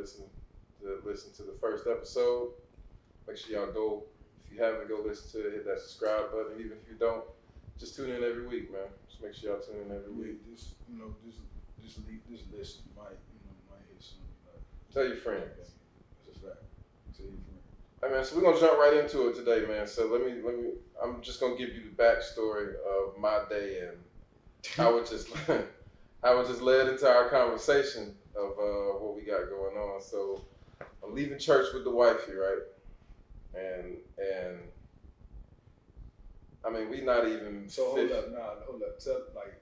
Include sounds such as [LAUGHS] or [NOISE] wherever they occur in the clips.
ones that have listened to listen to the first episode. Make sure y'all go if you haven't go listen to it, hit that subscribe button. Even if you don't, just tune in every week, man. Just make sure y'all tune in every week. Yeah, just you know, just just leave, this listen. Might you know, might hear something. Like, Tell your friends. That's a fact. Tell your friend. Hey man, so we're gonna jump right into it today, man. So let me let me I'm just gonna give you the backstory of my day and how it just [LAUGHS] how it just led into our conversation of uh, what we got going on. So I'm leaving church with the wifey, right? And and I mean we not even So hold 50 up, nah, hold up. Tell like,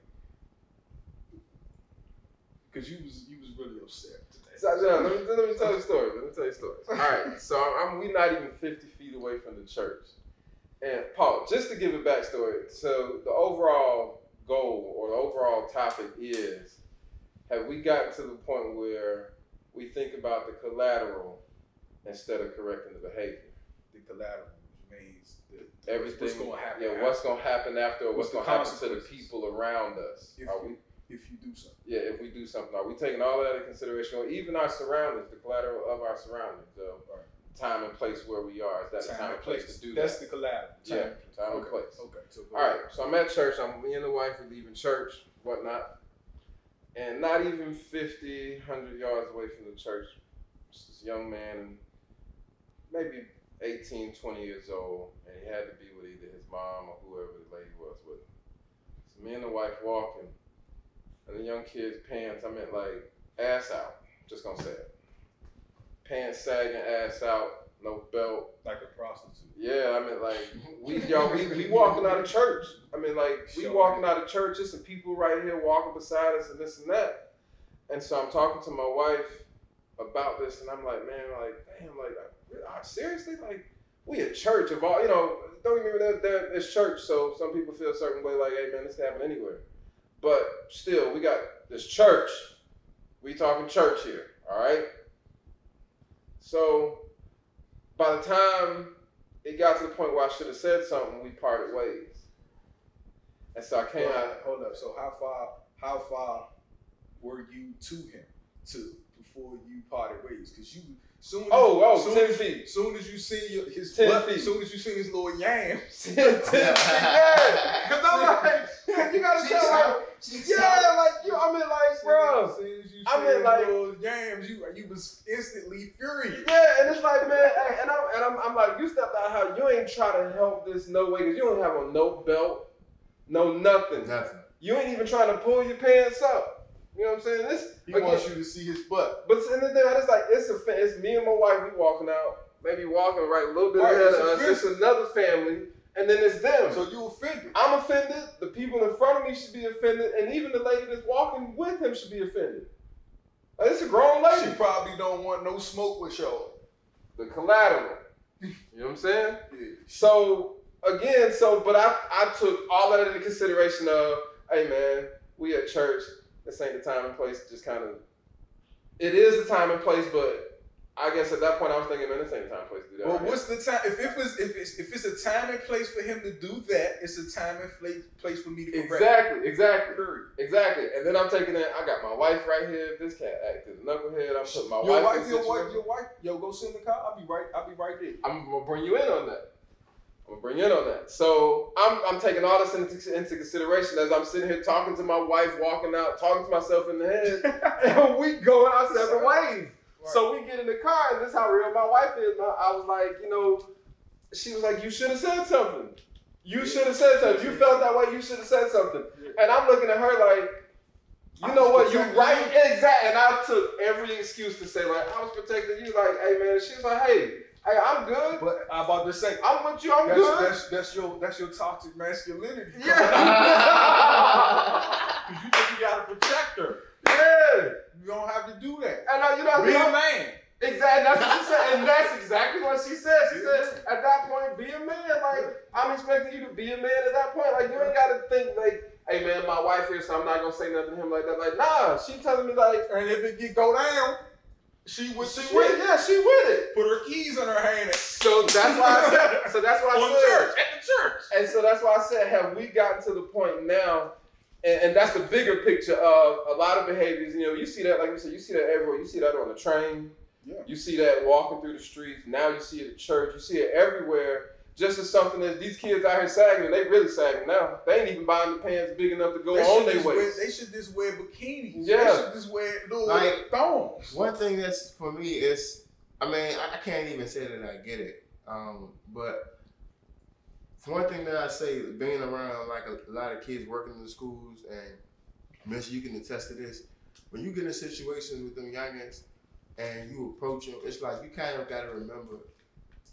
cause you was you was really upset today. So, no, let, me, let me tell you a story. Let me tell you a story. All right, so I'm, I'm we not even 50 feet away from the church. And Paul, just to give a backstory, so the overall goal or the overall topic is have we gotten to the point where we think about the collateral instead of correcting the behavior? The collateral means the, Everything, What's going to happen? yeah, what's going to happen after, or what's, What's going to happen to the people around us? If Are we if you do something? Yeah, if we do something, are we taking all that into consideration, or even our surroundings, the collateral of our surroundings, the Right. time and place where we are? Is that the time and place to do That's that? the collateral. Yeah, time and place. Okay. So All right, so I'm at church. I'm me and the wife are leaving church, whatnot, and not even 50, 100 yards away from the church, this young man, maybe 18, 20 years old, and he had to be with either his mom or whoever the lady was with. So me and the wife walking, and the young kid's pants, I meant like ass out, just gonna say it. Pants sagging, ass out, no belt, Like a prostitute. yeah, I mean, like [LAUGHS] we y'all we, we walking out of church. I mean, like we walking out of church. There's some people right here walking beside us and this and that. And so I'm talking to my wife about this, and I'm like, man, like, damn, like, uh, seriously, like, we at church of all, you know. Don't get me wrong, that that it's church, so some people feel a certain way, like, hey, man, this can happen anywhere. But still, we got this church. We talking church here, all right. So by the time it got to the point where I should have said something, we parted ways. And so I came out. up, hold up. So how far how far were you to him to before you parted ways? Because you soon as, Oh, oh, soon 10 as, feet. soon as you see your, his 10 butt, feet. soon as you see his little yams, 10 feet, yeah. Because I'm like, [LAUGHS] you gotta tell like, yeah, like, you, I mean, like, bro. As soon as you I mean, like- little yams, you you was instantly furious. Yeah, and it's like, man, hey, and I'm, and I'm, I'm like, you stepped out how you ain't try to help this no way, because you don't have on no belt, no nothing. Nothing. You ain't even trying to pull your pants up. You know what I'm saying? This, He again, wants you to see his butt. But in the thing, it's like it's a it's me and my wife. We walking out, maybe walking right a little bit Right, ahead of us. It's another family, and then it's them. So you offended. I'm offended. The people in front of me should be offended, and even the lady that's walking with him should be offended. Like, it's a grown lady. She probably don't want no smoke with y'all. The collateral. You know what I'm saying? [LAUGHS] Yeah. So again, so but I I took all that into consideration of, hey man, we at church. This ain't the time and place. Just kind of, it is the time and place, but I guess at that point I was thinking, man, this ain't the time and place to do that. Well, right what's the time? If it was, if it's, if it's a time and place for him to do that, it's a time and place, for me to correct. exactly, exactly, exactly. And then I'm taking it. I got my wife right here. This cat acted a knucklehead, I'm putting my Your wife. wife, in your wife, your wife. Yo, go sit in the car. I'll be right. I'll be right there. I'm gonna bring you in on that. Bring in on that. So I'm, I'm taking all this into, into consideration as I'm sitting here talking to my wife, walking out, talking to myself in the head, [LAUGHS] and we going our separate ways. So we get in the car, and this is how real my wife is. My- I was like, you know, she was like, you should have said something. You should have said something. You felt that way. You should have said something. And I'm looking at her like, you I know what? You right, exactly. And I took every excuse to say like, I was protecting you. Like, hey man, she was like, hey, hey, I'm good. But I'm about to say, I'm with you. I'm that's, good. that's that's your that's your toxic masculinity. yeah. [LAUGHS] Because you think you gotta protect her. yeah. You don't have to do that. And I, you know, Be you know a man. Exactly. That's what she said, and that's exactly what she said. She said, at that point, be a man. Like I'm expecting you to be a man at that point. Like you ain't got to think like, hey man, my wife here, so I'm not gonna say nothing to him like that. Like nah, she telling me like, And if it get go down, she would she she with would it. Yeah, she with it. put her keys in her hand. So [LAUGHS] that's why I said. So that's why on I said. church at the church. And so that's why I said, have we gotten to the point now And, and that's the bigger picture of a lot of behaviors. You know, you see that, like we said, you see that everywhere. You see that on the train. Yeah. You see that walking through the streets. Now you see it at church. You see it everywhere. Just as something that these kids out here sagging, they really sagging now. They ain't even buying the pants big enough to go They on their just wear- waist. They should just wear bikinis. Yeah. They should just wear little Like- thongs. One thing that's for me is, I mean, I, I can't even say that I get it. Um, but one thing that I say, being around like a, a lot of kids working in the schools, and Miss, you can attest to this. When you get in situations with them youngins and you approach them, it's like you kind of got to remember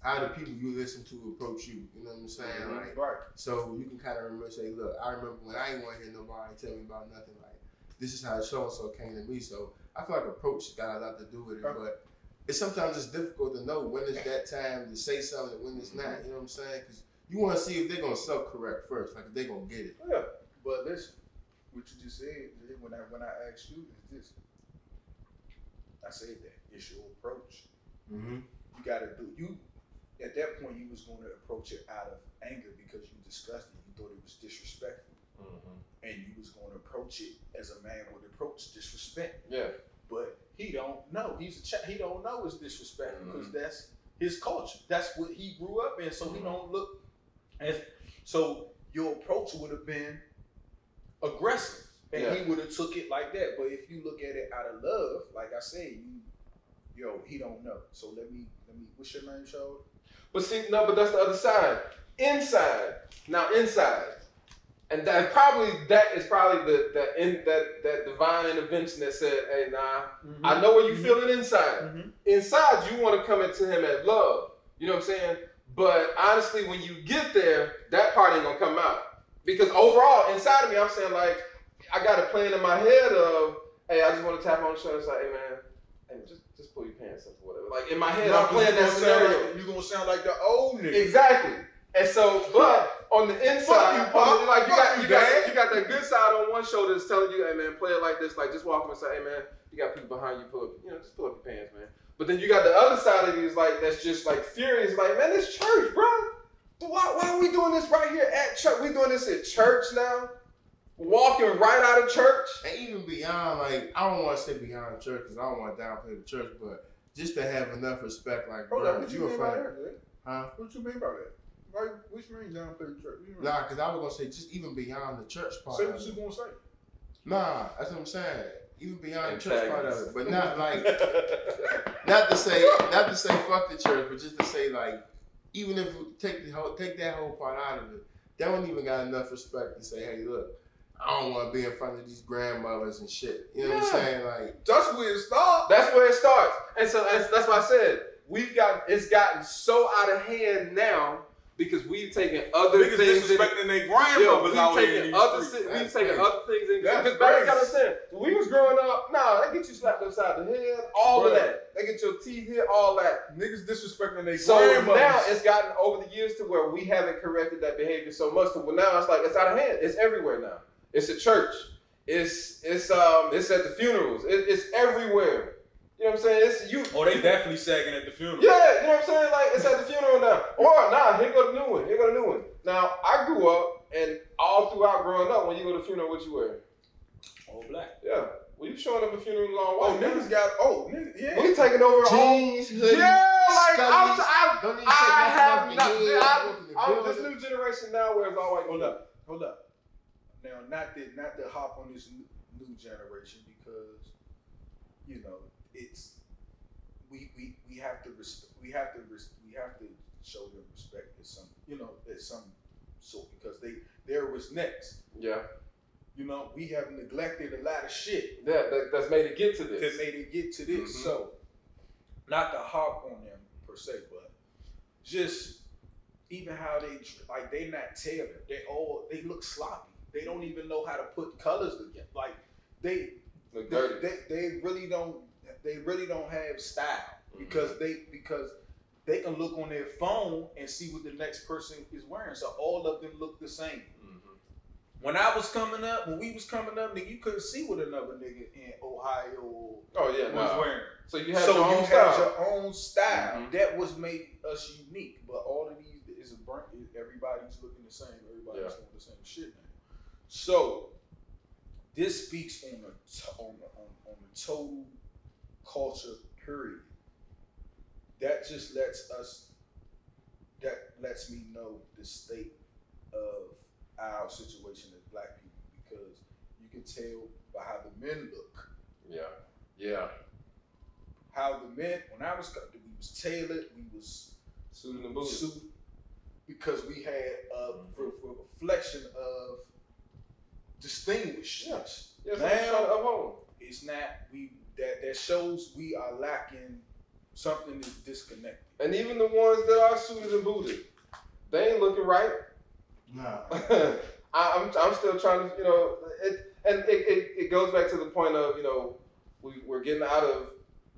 how the people you listen to approach you. You know what I'm saying? Mhm. Like, Right. so you can kind of remember, say, look, I remember when I ain't want to hear nobody tell me about nothing. Like, this is how so and so came to me. So I feel like approach got a lot to do with it. Okay. But it's sometimes it's difficult to know when is that time to say something and when it's not. You know what I'm saying? Because you want to see if they're gonna self correct first, like if they're gonna get it. Yeah. But listen, what you just said when I when I asked you is this. I said that it's your approach. Mm-hmm. You got to do you. At that point, you was going to approach it out of anger because you discussed it. You thought it was disrespectful, and you was going to approach it as a man would approach disrespect. Yeah. But he don't know. He's a ch- he don't know it's disrespectful because Mhm. that's his culture. That's what he grew up in. So he Mhm. don't look as. So your approach would have been aggressive, and Yeah. he would have took it like that. But if you look at it out of love, like I said, you, yo, he don't know. So let me let me. What's your name, Charles? But see, no, but that's the other side. Inside, now inside, and that probably that is probably the that in that that divine intervention that said, "Hey, nah, I know where you Mhm. feeling inside. Mhm. Inside, you want to come into him at love. You know what I'm saying? But honestly, when you get there, that part ain't gonna come out because overall, inside of me, I'm saying like, I got a plan in my head of, hey, I just want to tap on the shoulder and say, hey man, hey, just just pull your pants up or whatever. Like in my head, I'm playing that scenario. You're gonna sound like the old nigga. Exactly. And so, but on the inside, you, on the- Pop. like you got you, you got you got that good side on one shoulder that's telling you, hey man, play it like this, like just walk up and say, hey man, you got people behind you, pull up, you know, just pull up your pants, man. But then you got the other side of you is like that's just like furious, like man, it's church, bro. Why why are we doing this right here at church? We doing this at church now, walking right out of church. And even beyond, like I don't want to say beyond church because I don't want to downplay the church, but just to have enough respect, like Hold bro, what you you a mean by that? man? huh? What you mean by that? Why, which means down play the church? What? Nah, because I was gonna say just even beyond the church part. Say what it. you gonna say. Nah, that's what I'm saying. Even beyond the church part of it, but not like [LAUGHS] not to say not to say fuck the church, but just to say like even if we take the whole take that whole part out of it, that don't even got enough respect to say, hey, look, I don't want to be in front of these grandmothers and shit. You know what I'm saying? Like, That's where it starts. That's where it starts. And so that's, that's why I said we've got it's gotten so out of hand now because we've taken other Niggas things. disrespecting their grandmothers we've out taken other si- we've taken other things in because back gotta understand when we was growing up, nah, they get you slapped upside the head, all of that. They get your teeth hit, all that. Niggas disrespecting their So grandmothers. now it's gotten over the years to where we haven't corrected that behavior so much to where now it's like it's out of hand. It's everywhere now. It's a church. It's it's um it's at the funerals. It, it's everywhere. You know what I'm saying? It's you. Oh, they definitely sagging at the funeral. Yeah, you know what I'm saying? Like it's at the funeral now. Or nah, here go the new one. Here go the new one. Now I grew up and all throughout growing up, when you go to the funeral, what you wear? All black. Yeah. Well, you showing up at funerals all oh white. Oh, niggas got oh niggas yeah. we taking over all. jeans, hoodie, Yeah, like I'm, I'm, don't even I have not. I, walk I'm this new generation now where it's all white. Hold up, hold up. Now, not to not to hop on this new, generation because you know it's we we we have to res- we have to res- we have to show them respect at some you know at some sort because they there was next. Yeah. You know we have neglected a lot of shit That, that that's made it get to this. that made it get to this. Mhm. So, not to hop on them per se, but just even how they like they not tailored. They all they look sloppy. They don't even know how to put colors together. Like they they, they, they really don't they really don't have style because they because they can look on their phone and see what the next person is wearing. So all of them look the same. Mhm. When I was coming up, when we was coming up, nigga, you couldn't see what another nigga in Ohio Oh yeah. was Nah. wearing. So you have so your own you style. had your own style. Mhm. That was made us unique. But all of these is a brand. Everybody's looking the same. Everybody's Yeah. doing the same shit now. So this speaks on the on the, on, on the total culture period. That just lets us that lets me know the state of our situation as black people because you can tell by how the men look. Yeah. Yeah. How the men when I was we was tailored, we was Suited and booted. suit because we had a re- re- reflection of distinguished. Yeah, so Now- trying to uphold. It's not we that that shows we are lacking something is disconnected. And even the ones that are suited and booted, they ain't looking right. Nah. [LAUGHS] I, I'm, I'm still trying to, you know, it, and it, it, it goes back to the point of, you know, we, we're getting out of,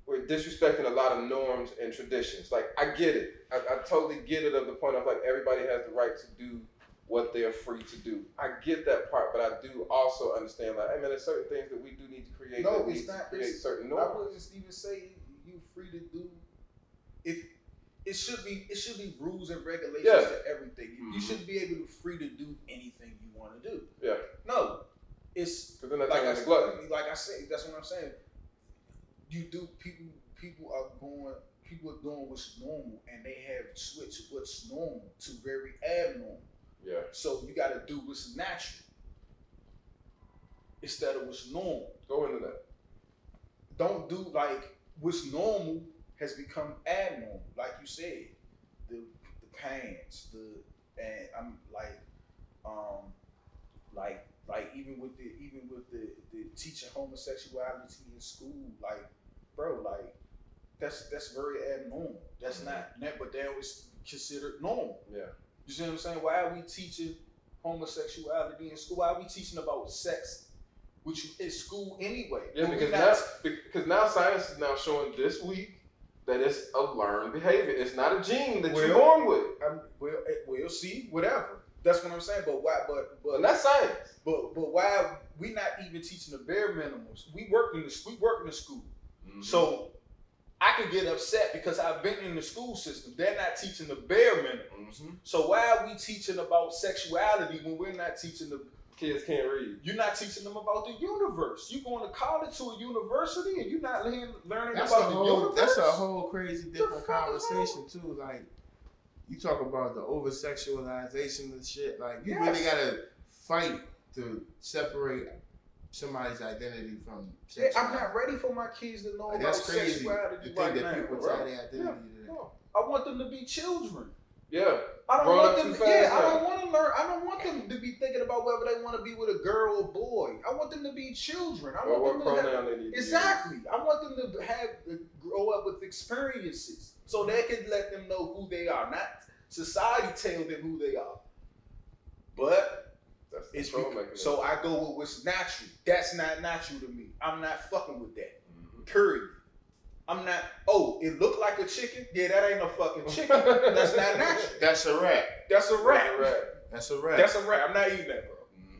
we're disrespecting a lot of norms and traditions. Like, I get it. I, I totally get it of the point of, like, everybody has the right to do what they're free to do. I get that part, but I do also understand, like, hey, man, there's certain things that we do need to create No, it's not- create it's- certain I norms. would just even say you free to do if it should be it should be rules and regulations Yeah. to everything. You- You Mhm. should be able to free to do anything you want to do. Yeah. No, it's then like I, like I say, that's what I'm saying. You do people people are going people are doing what's normal and they have switched what's normal to very abnormal. Yeah. So you gotta do what's natural instead of what's normal. Go into that. Don't do like what's normal has become abnormal. Like you said, the the pants, the and I'm like um like like even with the even with the the teaching homosexuality in school, like bro, like that's that's very abnormal. That's not that but that was considered normal. Yeah. You see what I'm saying? Why are we teaching homosexuality in school? Why are we teaching about sex? Which is school anyway. Yeah, But because now, because now science is now showing this week that it's a learned behavior. It's not a gene that you're born with. I'm, well, eh, we'll see, whatever. That's what I'm saying. But why? But but And that's science. but but why we not even teaching the bare minimums? We work in the we work in the school, so I can get upset because I've been in the school system. They're not teaching the bare minimums. Mhm. So why are we teaching about sexuality when we're not teaching the? kids can't read. You're not teaching them about the universe. You're going to college to a university and you're not learning, learning That's a about the whole. universe. That's a whole crazy different fuck is conversation too. Like you talk about the over sexualization and shit. Like you Yes. really gotta fight to separate somebody's identity from. Yeah, I'm not ready for my kids to know Like, about that's crazy. sexuality To right that now. people bro. tie their identity to. No. I want them to be children. Yeah. I don't Growing want them. too fast Yeah, I don't want to learn. I don't want them to be thinking about whether they want to be with a girl or boy. I want them to be children. I Or what want them to have, they need to exactly. I want them to have uh, grow up with experiences so they can let them know who they are. Not society tell them who they are. But That's the it's control bec- mechanism. so I go with what's natural. That's not natural to me. I'm not fucking with that. Mhm. Period. I'm not. Oh, it looked like a chicken. Yeah, that ain't no fucking chicken. That's not [LAUGHS] natural. That's a wrap. That's a wrap. That's a wrap. That's a wrap. That's a wrap. I'm not eating that, bro.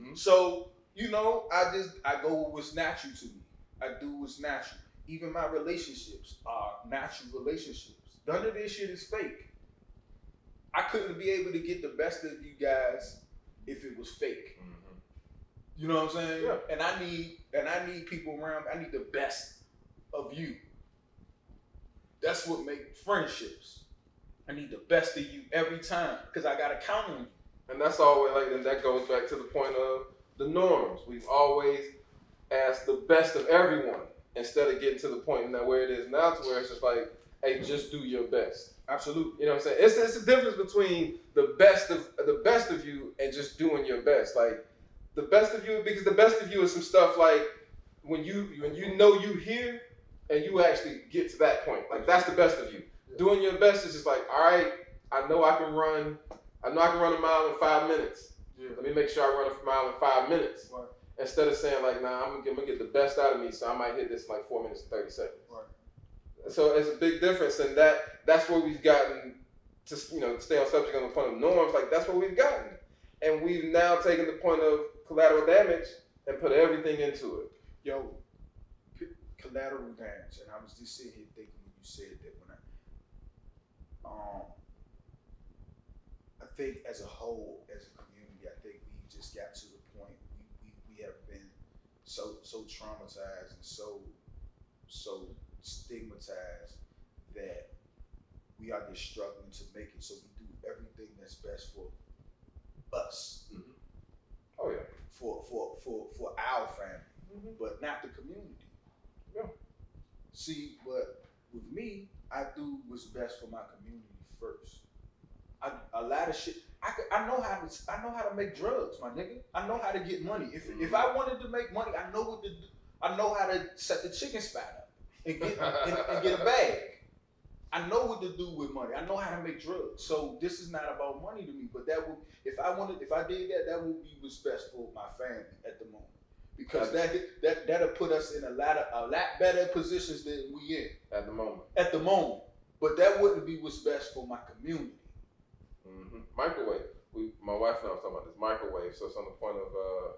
Mhm. So you know, I just I go with what's natural to me. I do what's natural. Even my relationships are natural relationships. None of this shit is fake. I couldn't be able to get the best of you guys if it was fake. Mhm. You know what I'm saying? Yeah. And I need and I need people around. I need the best of you. That's what make friendships. I need the best of you every time because I gotta count on you. And that's always like, and that goes back to the point of the norms. We've always asked the best of everyone instead of getting to the point now where it is now to where it's just like, hey, just do your best. Absolutely. You know what I'm saying? It's it's a difference between the best of the best of you and just doing your best. Like the best of you, because the best of you is some stuff like when you when you know you here and you actually get to that point. Like that's the best of you. Doing your best is just like, all right, I know I can run. I know I can run a mile in five minutes. Yeah. Let me make sure I run a mile in five minutes. Right. Instead of saying like, nah, I'm gonna, get, I'm gonna get the best out of me, so I might hit this in like four minutes and thirty seconds. So it's a big difference, and that that's where we've gotten to you know stay on subject on the point of norms. Like that's where we've gotten, and we've now taken the point of collateral damage and put everything into it. Yo, collateral damage, and I was just sitting here thinking when you said that when I, um, I think as a whole, as a community, I think we just got to the point we, we, we have been so so traumatized and so so stigmatized that we are just struggling to make it. So we do everything that's best for us, mm-hmm. Oh yeah. for for for for our family, mm-hmm. but not the community. Yeah. See, but with me, I do what's best for my community first. I, a lot of shit. I, could- I know how to I know how to make drugs, my nigga. I know how to get money. If if I mm-hmm. wanted to make money, I know what to do. I know how to set the chicken spot up and get and, and get a bag. I know what to do with money. I know how to make drugs. So this is not about money to me. But that would, if I wanted, if I did that, that would be what's best for my family at the moment. Because that that that'll put us in a lot of a lot better positions than we in At the moment. at the moment. But that wouldn't be what's best for my community. hmm Microwave. We, my wife and I was talking about this microwave. So it's on the point of uh,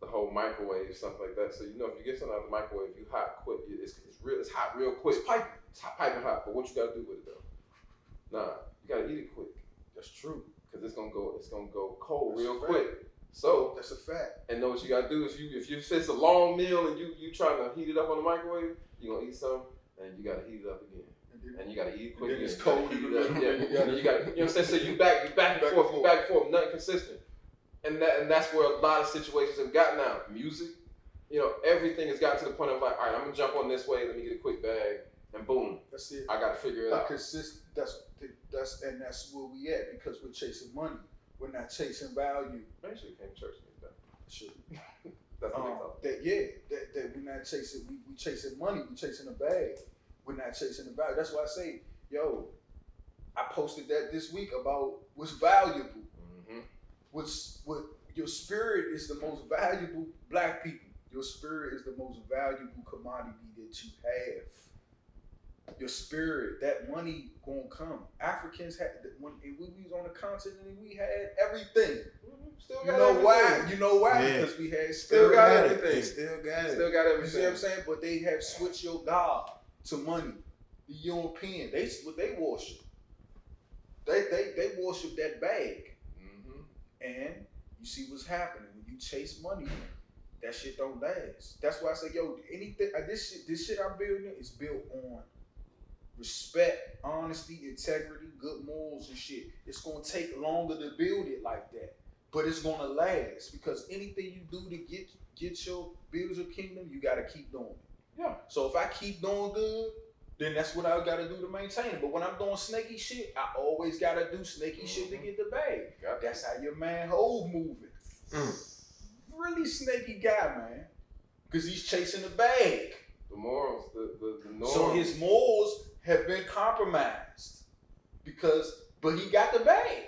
the whole microwave, something like that. So you know, if you get something out of the microwave, you hot quick. It's, it's real. It's hot real quick. It's piping. It's hot, piping hot. But what you gotta do with it though? Nah, you gotta eat it quick That's true. because it's gonna go. It's gonna go cold That's real quick. So That's a fact. and know what you gotta do is you if you if it's a long meal and you you trying to heat it up on the microwave, you gonna eat some and you gotta heat it up again. And and you gotta eat it quick. then it's again. You gotta cold heat it up. middle. Yeah, You gotta- you gotta, you know what I'm saying? So you back, you back and Back and forth, you forth. back and forth, nothing consistent. And that, and that's where a lot of situations have got now. Music, you know, everything has got to the point of like, all right, I'm gonna jump on this way. Let me get a quick bag, and boom, That's it. I gotta figure it out. consist. That's that's and that's where we at because we're chasing money. We're not chasing value. Sure you came to church with that. Sure. [LAUGHS] That's what Um, that yeah, that, that we're not chasing. We we chasing money. We chasing a bag. We're not chasing the value. That's why I say, yo, I posted that this week about what's valuable. Mm-hmm. What's what your spirit is the most valuable. Black people, your spirit is the most valuable commodity that you have. Your spirit, that money gonna come. Africans had when we was on the continent, we had everything. Still You got know why? You know why? Yeah. Because we had Still spirit. got it. everything. Still got it. Still got You everything. see what I'm saying? But they have switched your God to money. The European, they what they worship. They they they worship that bag, Mm-hmm. And you see what's happening when you chase money. That shit don't last. That's why I say, yo, anything uh, this shit, this shit I'm building is built on respect, honesty, integrity, good morals, and shit. It's gonna take longer to build it like that, but it's gonna last because anything you do to get get your build your kingdom, you gotta keep doing it. Yeah. So if I keep doing good, then that's what I gotta do to maintain it. But when I'm doing snaky shit, I always gotta do snaky shit to Mhm. get the bag. That's how your man Hov moving. Mm. Really snaky guy, man. Cause he's chasing the bag. the morals, the the, the norms. So his morals have been compromised because, but he got the bag.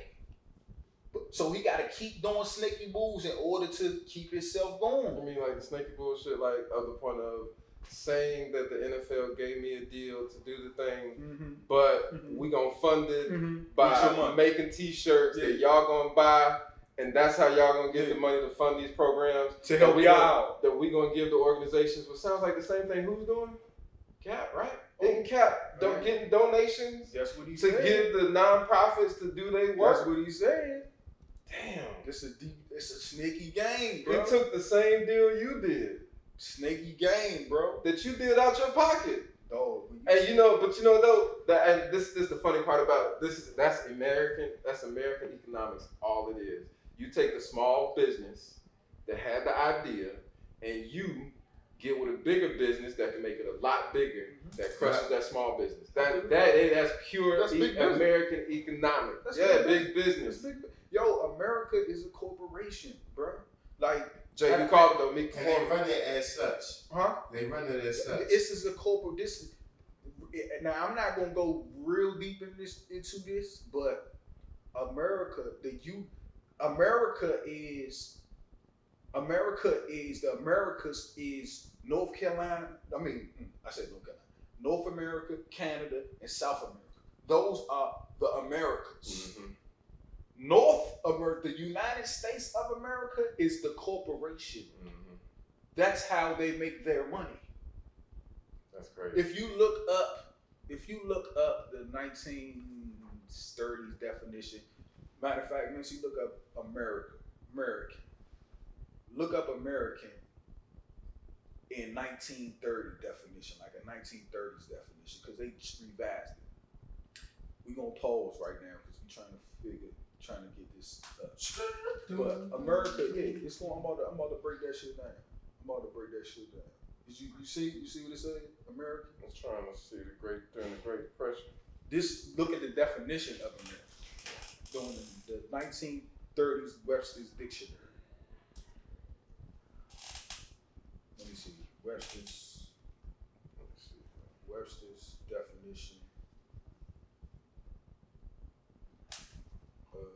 But- So he got to keep doing snaky moves in order to keep himself going. I mean, like the snaky bullshit, like of the point of saying that the NFL gave me a deal to do the thing, Mm-hmm. but Mhm. we gonna fund it Mm-hmm. by making T-shirts Yeah. that y'all gonna buy, and that's how y'all gonna get Yeah. the money to fund these programs To help y'all out. that we gonna give the organizations. But sounds like the same thing. Who's doing? Cap, right? Getting Cap, don't Right. getting donations That's what he to said. give the nonprofits to do their work. That's what he said. Damn, It's a deep, it's a snaky game, bro. took the same deal you did snaky game, bro. that you did out your pocket. Dog. when And you know, but you know though that and this this is the funny part about this is that's American that's American economics. All it is. You take the small business that had the idea, and you get with a bigger business that can make it a lot bigger mm-hmm. that crushes that small business. That that is that's pure That's e- American economics. That's yeah, big big business. Big- Yo, America is a corporation, bro. Like, Jay, you called. Me And they run it as such. huh? They run it as such. This is a corporate. This is now. I'm not gonna go real deep in this into this, but America, the you, America is America is the Americas is North Carolina. I mean, mm, I said North Carolina, North America, Canada, and South America. Those are the Americas. Mhm. North America, the United States of America, is the corporation. Mhm. That's how they make their money. That's crazy. if you look up if you look up the 1930s definition matter of fact once you look up america american look up american in 1930 definition, like a 1930s definition, because they just revised it. We're gonna pause right now because we're trying to figure, trying to get this. Uh, but America, yeah, it's going. I'm about to, I'm about to break that shit down. I'm about to break that shit down. Did you, you see, you see what it says? America. I was trying to see the great during the Great Depression. This look at the definition of America during the, the 1930s Webster's Dictionary. Let me see Webster's Let me see. Webster's definition of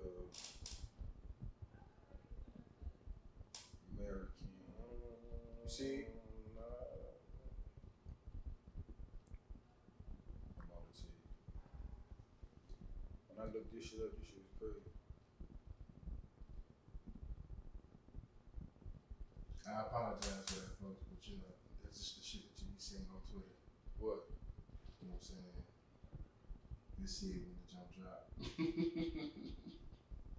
American. You see? I'm about to see. When I look this shit up, this shit is crazy. I apologize for that, folks, but you know, that's just the shit that you be seeing on Twitter. What? You know what I'm saying? You see it when the jump drop. [LAUGHS]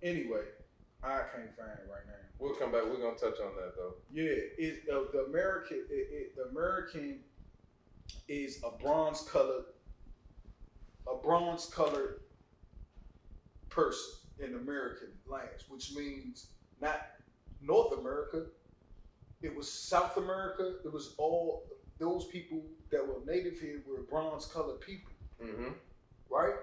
Anyway, I can't find it right now. We'll come back. We're gonna touch on that though. Yeah, it, uh, the American, it, it, the American is a bronze colored, a bronze colored person in American lands, which means not North America. It was South America. It was all those people that were native here were bronze colored people, Mm-hmm. right?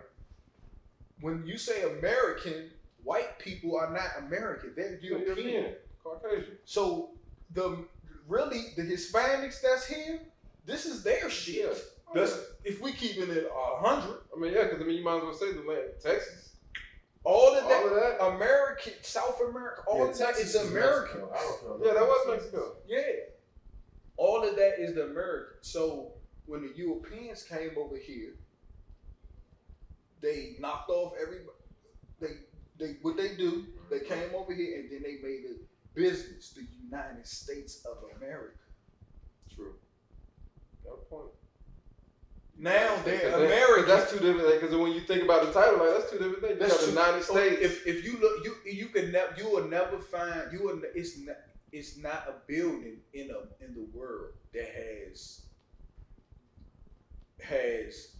When you say American, white people are not American; they're European. European, Caucasian. So the really the Hispanics that's here, this is their shit. Yeah. That's if we keeping it a hundred. I mean, yeah, because I mean, you might as well say the land, Texas. All of that, All of that. American, South America, all Yeah, of that Texas is American. I don't know. Yeah, that was Mexico. Yeah, all of that is the American. So when the Europeans came over here, they knocked off everybody. They they what they do? They mm-hmm. came over here and then they made a business, the United States of America. True. Got a point. Now they're Because American. That's two different things. Because when you think about the title, like that's two different things. You That's got the United So States. If if you look, you you can never you will never find you will it's not it's not a building in a in the world that has has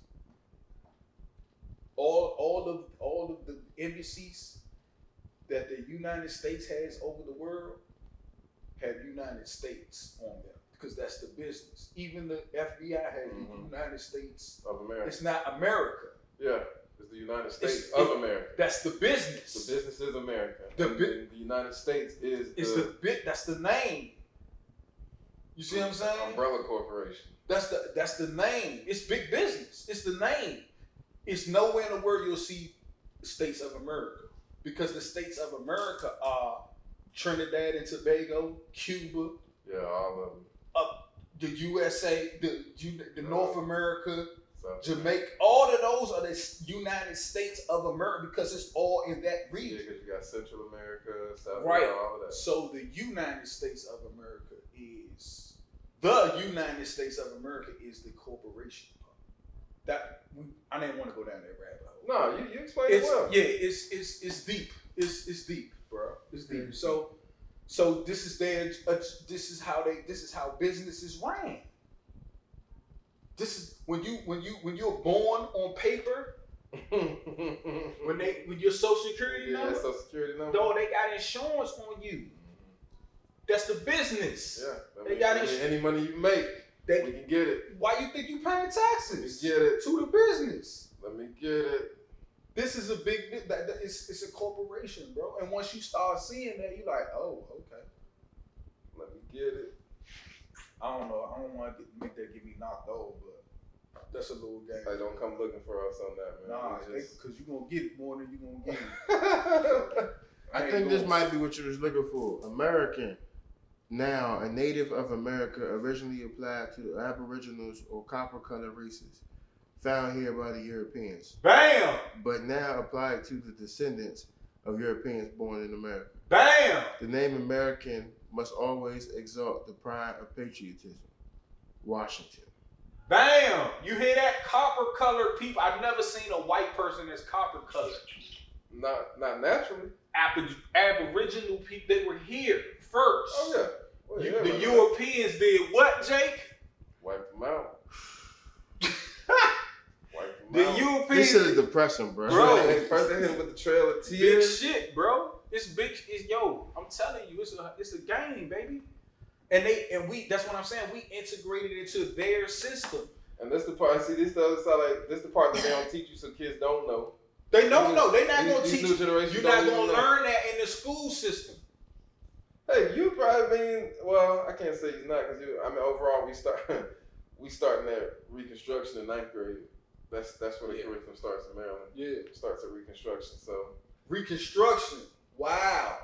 all all of all of the embassies that the United States has over the world have United States on them because that's the business. Even the FBI has Mhm. the United States. of America. It's not America. yeah, it's the United States It's- of it- America. That's the business. The business is America. The bi- the United States is It's the, the bit. That's the name. You see what I'm saying? umbrella corporation. That's the that's the name. It's big business. It's the name. It's nowhere in the world you'll see states of America because the states of America are Trinidad and Tobago, Cuba, Yeah, all of them. Uh, the USA, the the North America, So, Jamaica. All of those are the United States of America because it's all in that region. yeah, because you got Central America, South Right. America, all of that. So the United States of America is the United States of America is the corporation. That we, I didn't want to go down that rabbit hole. No, you, you explained it well. yeah, it's it's it's deep. It's it's deep, bro. It's deep. So so this is their uh, this is how they this is how businesses ran. This is when you when you when you're born on paper [LAUGHS] when they when your social security yeah, number, Social Security number. though they got insurance on you. That's the business. Yeah, They got ins- any money you make, They, we can get it. why you think you paying Let me taxes get it. to the business? Let me get it. This is a big. That, that, it's, it's a corporation, bro. And once you start seeing that, you're like, oh, okay. Let me get it. I don't know. I don't want to make that get me knocked over, but that's a little game. Like, don't come looking for us on that, man. Nah, We just- because you're gonna get it more than you're gonna get. [LAUGHS] I think this might be what you was looking for. American, now a native of America, originally applied to the Aboriginals or copper-colored races found here by the Europeans, Bam, but now applied to the descendants of Europeans born in America. bam. The name American must always exalt the pride of patriotism. Washington. Bam! You hear that? Copper colored people. I've never seen a white person that's copper colored. not not naturally. Ab- Aboriginal people, they were here first. Oh yeah. Well, You- yeah, the man. Europeans did what, Jake? Wipe them out. [LAUGHS] Wipe them The out. Europeans. This shit is depressing, bro. Bro. First they, first they hit him with the trail of tears. big shit, bro. It's big. It's yo. I'm telling you, it's a it's a game, baby. And they and we. That's what I'm saying. We integrated it into their system. And this the part. See, this the other side. Like this the part that they don't teach you, so kids don't know. They don't know. They're not these- gonna these teach. new You're don't gonna know. learn that in the school system. Hey, you probably mean well. I can't say he's not because you. I mean, overall, we start [LAUGHS] we starting that Reconstruction in ninth grade. That's that's where the Yeah. curriculum starts in Maryland. Yeah. It starts at Reconstruction. So Reconstruction. Wow.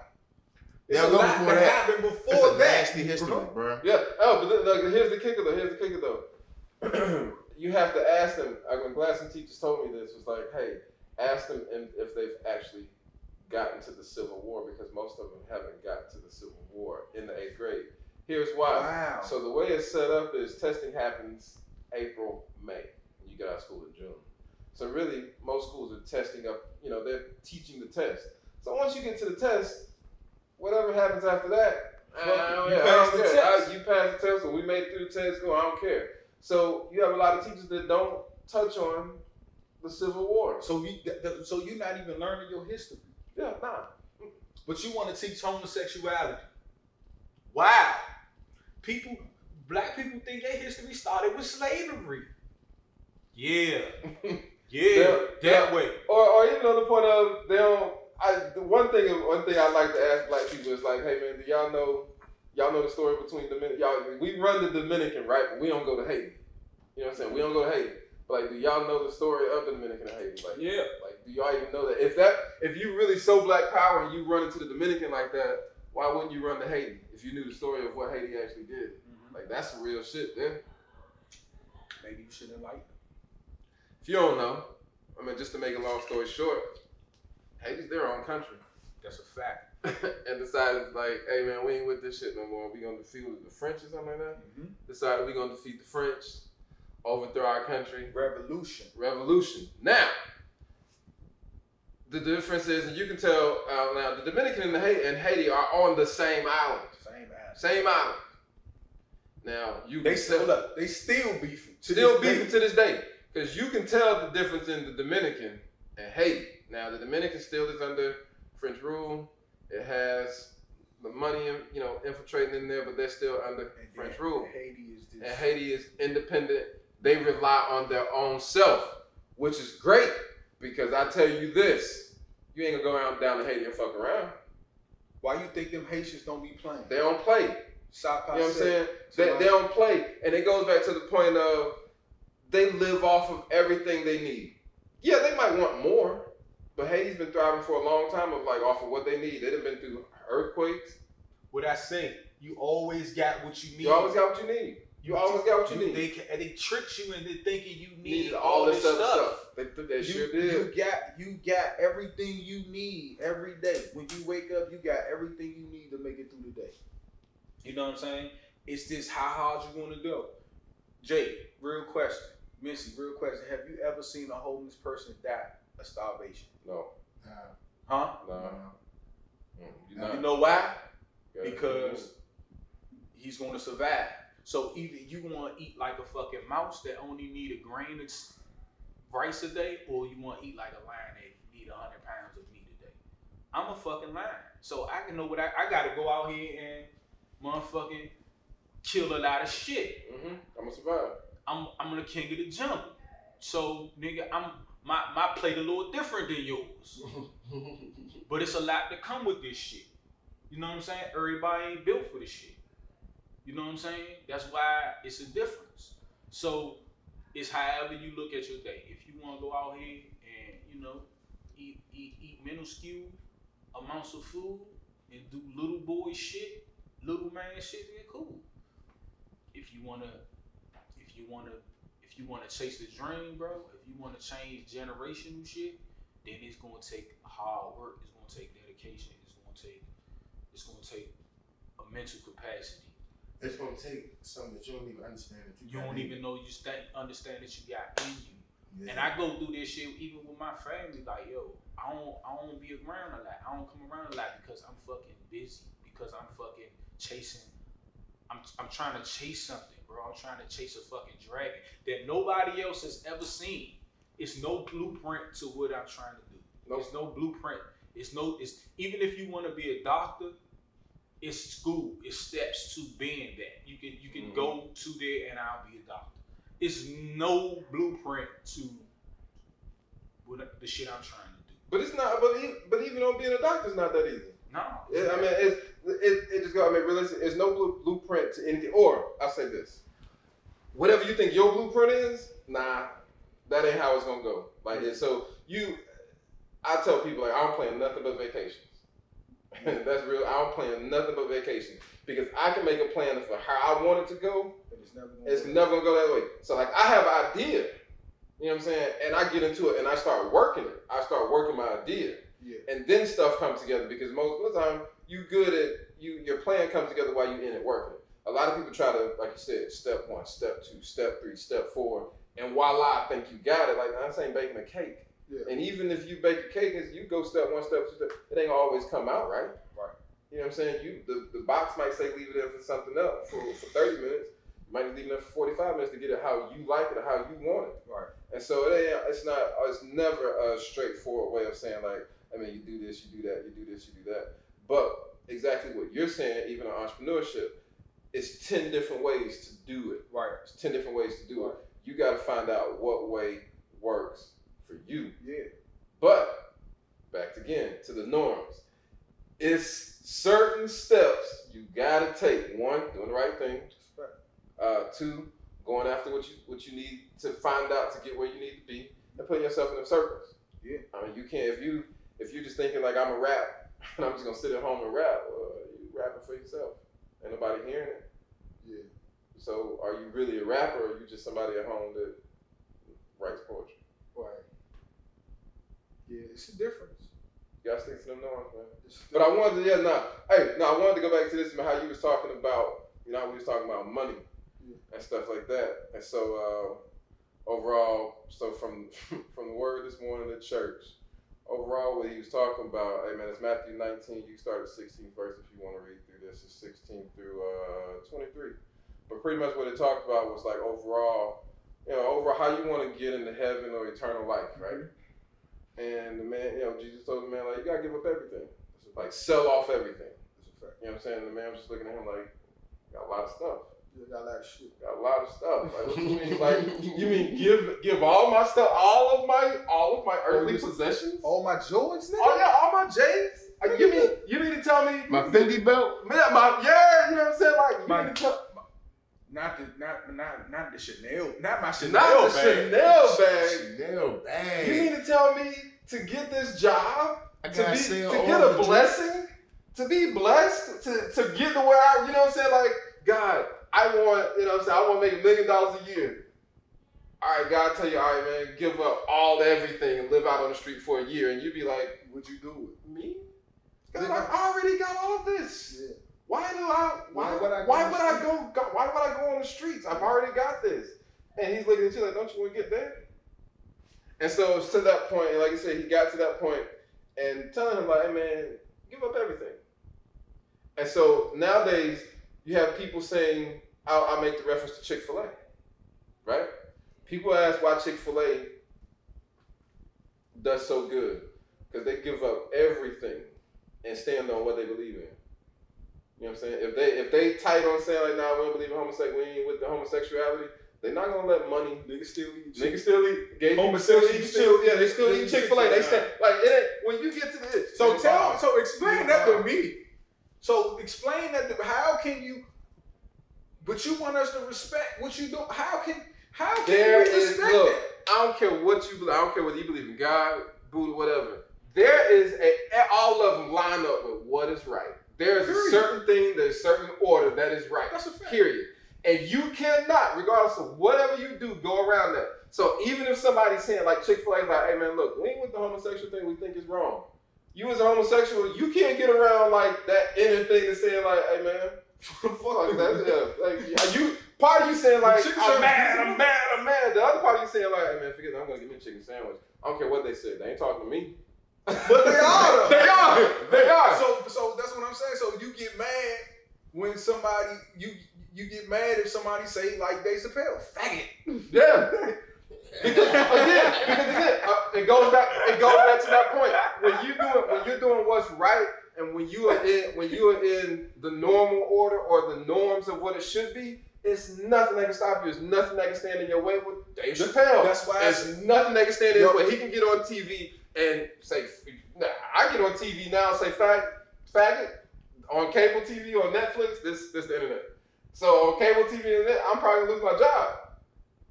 It's Now a go lot before that that. happened That's before a that. nasty history, bro. bro. yeah. Oh, but then, look, here's the kicker though. Here's the kicker though. [CLEARS THROAT] you have to ask them. I'm glad some teachers told me this. Was like, hey, ask them if they've actually gotten to the Civil War because most of them haven't gotten to the Civil War in the eighth grade. Here's why. Wow. So the way it's set up is testing happens April, May. You get out of school in June. So really, most schools are testing up. You know, they're teaching the test. So once you get to the test, whatever happens after that, I Fuck it. don't, You yeah, I passed the test. I- you passed the test, or we made it through the test. Go, I don't care. So you have a lot of teachers that don't touch on the Civil War. So you, th- th- so you're not even learning your history, Yeah, nah. but you want to teach homosexuality. Wow. People, black people think their history started with slavery. Yeah, [LAUGHS] yeah, Yeah, that way. Or, or you know, the point of they don't. I the one thing, one thing I like to ask black people is like, hey man, do y'all know, y'all know the story between Dominican? Y'all, we run the Dominican, right? But we don't go to Haiti. You know what I'm saying? We don't go to Haiti. But like, do y'all know the story of the Dominican and Haiti? Like, Yeah. Like, do y'all even know that? If that, if you really so black power and you run into the Dominican like that, why wouldn't you run to Haiti if you knew the story of what Haiti actually did? Like, that's some real shit, then. Maybe you should enlighten. If you don't know, I mean, just to make a long story short, Haiti's their own country. That's a fact. [LAUGHS] and decided like, hey man, we ain't with this shit no more. We gonna defeat the French or something like that. Mhm. Decided we gonna defeat the French, overthrow our country, Revolution. revolution. Now, the difference is, and you can tell uh, now, the Dominican and, the Haiti, and Haiti are on the same island, Same ass. same island. Now you They can still tell- up. They still beefing. To still this day. beefing to this day because you can tell the difference in the Dominican and Haiti. Now the Dominican still is under French rule. It has the money, you know, infiltrating in there, but they're still under And French rule. Haiti is this. And Haiti is independent. They rely on their own self, which is great because I tell you this: you ain't gonna go out down to Haiti and fuck around. Why you think them Haitians don't be playing? They don't play. Stop. You know what I'm saying? They, they don't play. And it goes back to the point of they live off of everything they need. Yeah, they might want more, but Haiti's been thriving for a long time of like off of what they need. They've been through earthquakes. What I say, you always got what you need. You always got what you need. You always got what you need. They ca- they tricked you into thinking you need Needed all, this other stuff. They, they you, sure you did. got you got everything you need every day. When you wake up, you got everything you need to make it through the day. You know what I'm saying? It's just how hard you want to go. Jay, real question. Missy, real question. Have you ever seen a homeless person die of starvation? No, Nah, Huh? no, nah. You You not. You know why? Because he's going to survive. So either you want to eat like a fucking mouse that only need a grain of rice a day, or you want to eat like a lion that need hundred pounds of meat a day. I'm a fucking lion, so I can know what I, I got to go out here and motherfucking kill a lot of shit. Mhm. I'm gonna survive. I'm I'm the king of the jungle, so nigga, I'm my my plate a little different than yours. [LAUGHS] But it's a lot to come with this shit. You know what I'm saying? Everybody ain't built for this shit. You know what I'm saying? That's why it's a difference. So it's however you look at your day. If you want to go out here and you know eat eat eat amounts of food and do little boy shit, little man shit, then cool. If you wanna, if you wanna, if you wanna chase the dream, bro. If you wanna change generational shit, then it's gonna take hard work. It's gonna take dedication. It's gonna take it's gonna take a mental capacity. It's gonna take something that you don't even understand that you, You don't even know you st- understand that you got in you. you. And I go through this shit even with my family. Like yo, I don't I don't be around a lot. I don't come around a lot because I'm fucking busy. Because I'm fucking chasing I'm I'm trying to chase something, bro. I'm trying to chase a fucking dragon that nobody else has ever seen. It's no blueprint to what I'm trying to do. Nope. It's no blueprint. It's no. It's even if you want to be a doctor, it's school. It's steps to being that. You can you can Mhm. go to there and I'll be a doctor. It's no blueprint to what the shit I'm trying to do. But it's not. But even, but even on being a doctor, it's not that easy. No. Yeah, I mean, it's it, it just got. I mean, realistic. There's no blueprint to anything. Or I'll say this: whatever you think your blueprint is, nah, that ain't how it's gonna go. Like, it, so you, I tell people like I'm playing nothing but vacations. [LAUGHS] That's real. I'm playing nothing but vacation because I can make a plan for how I want it to go. But it's never. Gonna It's work. never gonna go that way. So like I have an idea. You know what I'm saying? And I get into it and I start working it. I start working my idea Yeah. and then stuff comes together because most of the time you good at you your plan comes together while you in it working. A lot of people try to, like you said, step one, step two, step three, step four, and voila, I think you got it. Like I'm saying, baking a cake. Yeah. And even if you bake a cake, you go step one, step two, step, it ain't always come out right. Right. You know what I'm saying? You the, the box might say leave it in for something else for, for 30 minutes. You might leave it in for 45 minutes to get it how you like it or how you want it. Right. And so it ain't, it's not, it's never a straightforward way of saying like, I mean, you do this, you do that, you do this, you do that. But exactly what you're saying, even in entrepreneurship, it's 10 different ways to do it. Right. It's 10 different ways to do it. You got to find out what way works for you. Yeah. But back again to the norms. It's certain steps you gotta take. One, doing the right thing. Uh, two, going after what you what you need to find out to get where you need to be, and putting yourself in them circles. Yeah. I mean, you can't if you if you're just thinking like I'm a rap [LAUGHS] and I'm just gonna sit at home and rap. Well, you rapping for yourself. Ain't nobody hearing it. Yeah. So, are you really a rapper, or are you just somebody at home that writes poetry? Right. Yeah. It's a difference. You gotta stick to them norms, man. But I wanted to, yeah, no. Hey, no, I wanted to go back to this, man, how you was talking about, you know, how we was talking about money Yeah. and stuff like that. And so, uh, overall, so from [LAUGHS] from the word this morning at church, overall, what he was talking about, hey, man, it's Matthew 19. You start at 16 verse if you want to read through this. It's 16 through uh, 23. But pretty much what it talked about was like overall, you know, overall how you want to get into heaven or eternal life, right? And the man, you know, Jesus told the man, like, you gotta give up everything. Like, sell off everything. That's a fact. You know what I'm saying? The man was just looking at him like, got a lot of stuff. You got a lot of shit. Got a lot of stuff. Like, what you mean? Like, you mean give give all my stuff, all of my all of my oh, earthly this- possessions? All my Jordans, nigga. Oh yeah, all my J's. Like, you mean you mean to tell me My Fendi belt. man, my yeah, you know what I'm saying? Like, you My- mean to tell Not the not not not the Chanel. Not my Chanel not the bag. Chanel bag. Chanel bag. You mean to tell me to get this job I to be to get a drip. blessing, to be blessed, to, to get to where I, you know what I'm saying? Like, God, I want, you know what I'm saying? I want to make a million dollars a year. All right, God tell you, all right, man, give up all everything and live out on the street for a year. And you'd be like, Would you do with me? God, I already got all of this. Yeah. Why do I, why, Why would I go why on would the I go, go, why would I go on the streets? I've already got this. And he's looking at you like, don't you want to get there? And so it's to that point, and like I said, he got to that point and telling him like, hey man, give up everything. And so nowadays you have people saying, I'll, I'll make the reference to Chick Fil A, right? People ask why Chick Fil A does so good because they give up everything and stand on what they believe in. You know what I'm saying? If they if they tight on saying like, nah, we don't believe in homosexuality, we ain't with the homosexuality, they're not gonna let money Niggas still eat Niggas still eat gay people still eat still-. Yeah, they still eat Chick Fil A. They stand like it ain't when you get to this. So it's tell, fine. so explain Yeah. that to me. So explain that. To, how can you? But you want us to respect what you do. How can? How can There we is respect look. that? I don't care what you believe. I don't care whether you believe in God, Buddha, whatever. There is a all of them line up with what is right. There is a certain thing, there's a certain order that is right. That's a fact. Period. And you cannot, regardless of whatever you do, go around that. So even if somebody's saying like Chick Fil A, like, hey man, look, we ain't with the homosexual thing. We think is wrong. You as a homosexual, you can't get around like that inner thing and saying like, hey man, [LAUGHS] fuck that. Yeah, like are you part of you saying like, I'm mad, I'm mad, I'm mad. The other part of you saying like, hey man, forget it. I'm gonna get me a chicken sandwich. I don't care what they said. They ain't talking to me. But they are. they are. They are. So, so that's what I'm saying. So you get mad when somebody you you get mad if somebody say like Dave Chappelle, faggot. Yeah. Because again, because again, uh, it goes back. It goes back to that point. When you doing when you're doing what's right, and when you are in when you are in the normal order or the norms of what it should be, it's nothing that can stop you. It's nothing that can stand in your way with Dave Chappelle. That's why It's nothing that can stand in his way. He can get on TV and say, I get on TV now and say fag, faggot on cable TV or Netflix. This this the internet. So on cable TV and internet, I'm probably gonna lose my job.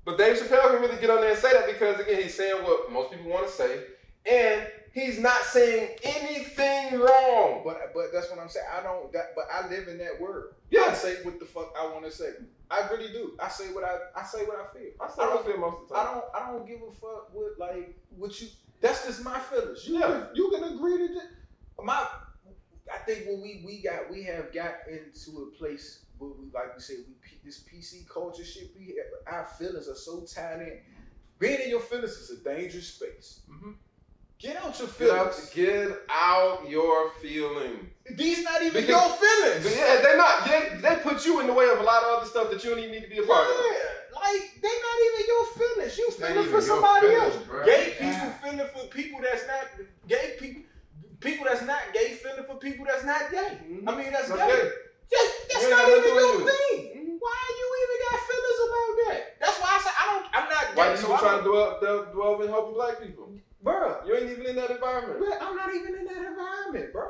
But Dave Chappelle can really get on there and say that because again, he's saying what most people want to say, and he's not saying anything wrong. But but that's what I'm saying. I don't. That, but I live in that world. Yeah. I say what the fuck I want to say. I really do. I say what I I say what I feel. I say what I feel most of the time. I don't I don't give a fuck what like what you. That's just my feelings. You Yeah. can, you can agree to that. My I think when we we got we have got into a place where we like we said we this PC culture shit. We our feelings are so tied in. Being in your feelings is a dangerous space. Mhm. Get out your Get out, feelings. get out your feelings. These not even Because- your feelings. Yeah, they're not. They, they put you in the way of a lot of other stuff that you don't even need to be a part of. Yeah, like they're not even your feelings. You feeling for somebody feelings, else. bro. Gay Yeah. people feeling for people that's not gay people. People that's not gay feeling for people that's not gay. Mm-hmm. I mean that's gay. that's ain't not even your thing. Mm-hmm. Why you even got feelings about that? That's why I say I don't. I'm not Gay, Why you So trying to dwell, dwell, dwell in helping black people? Bro. You ain't even in that environment. Bro, I'm not even in that environment, bro.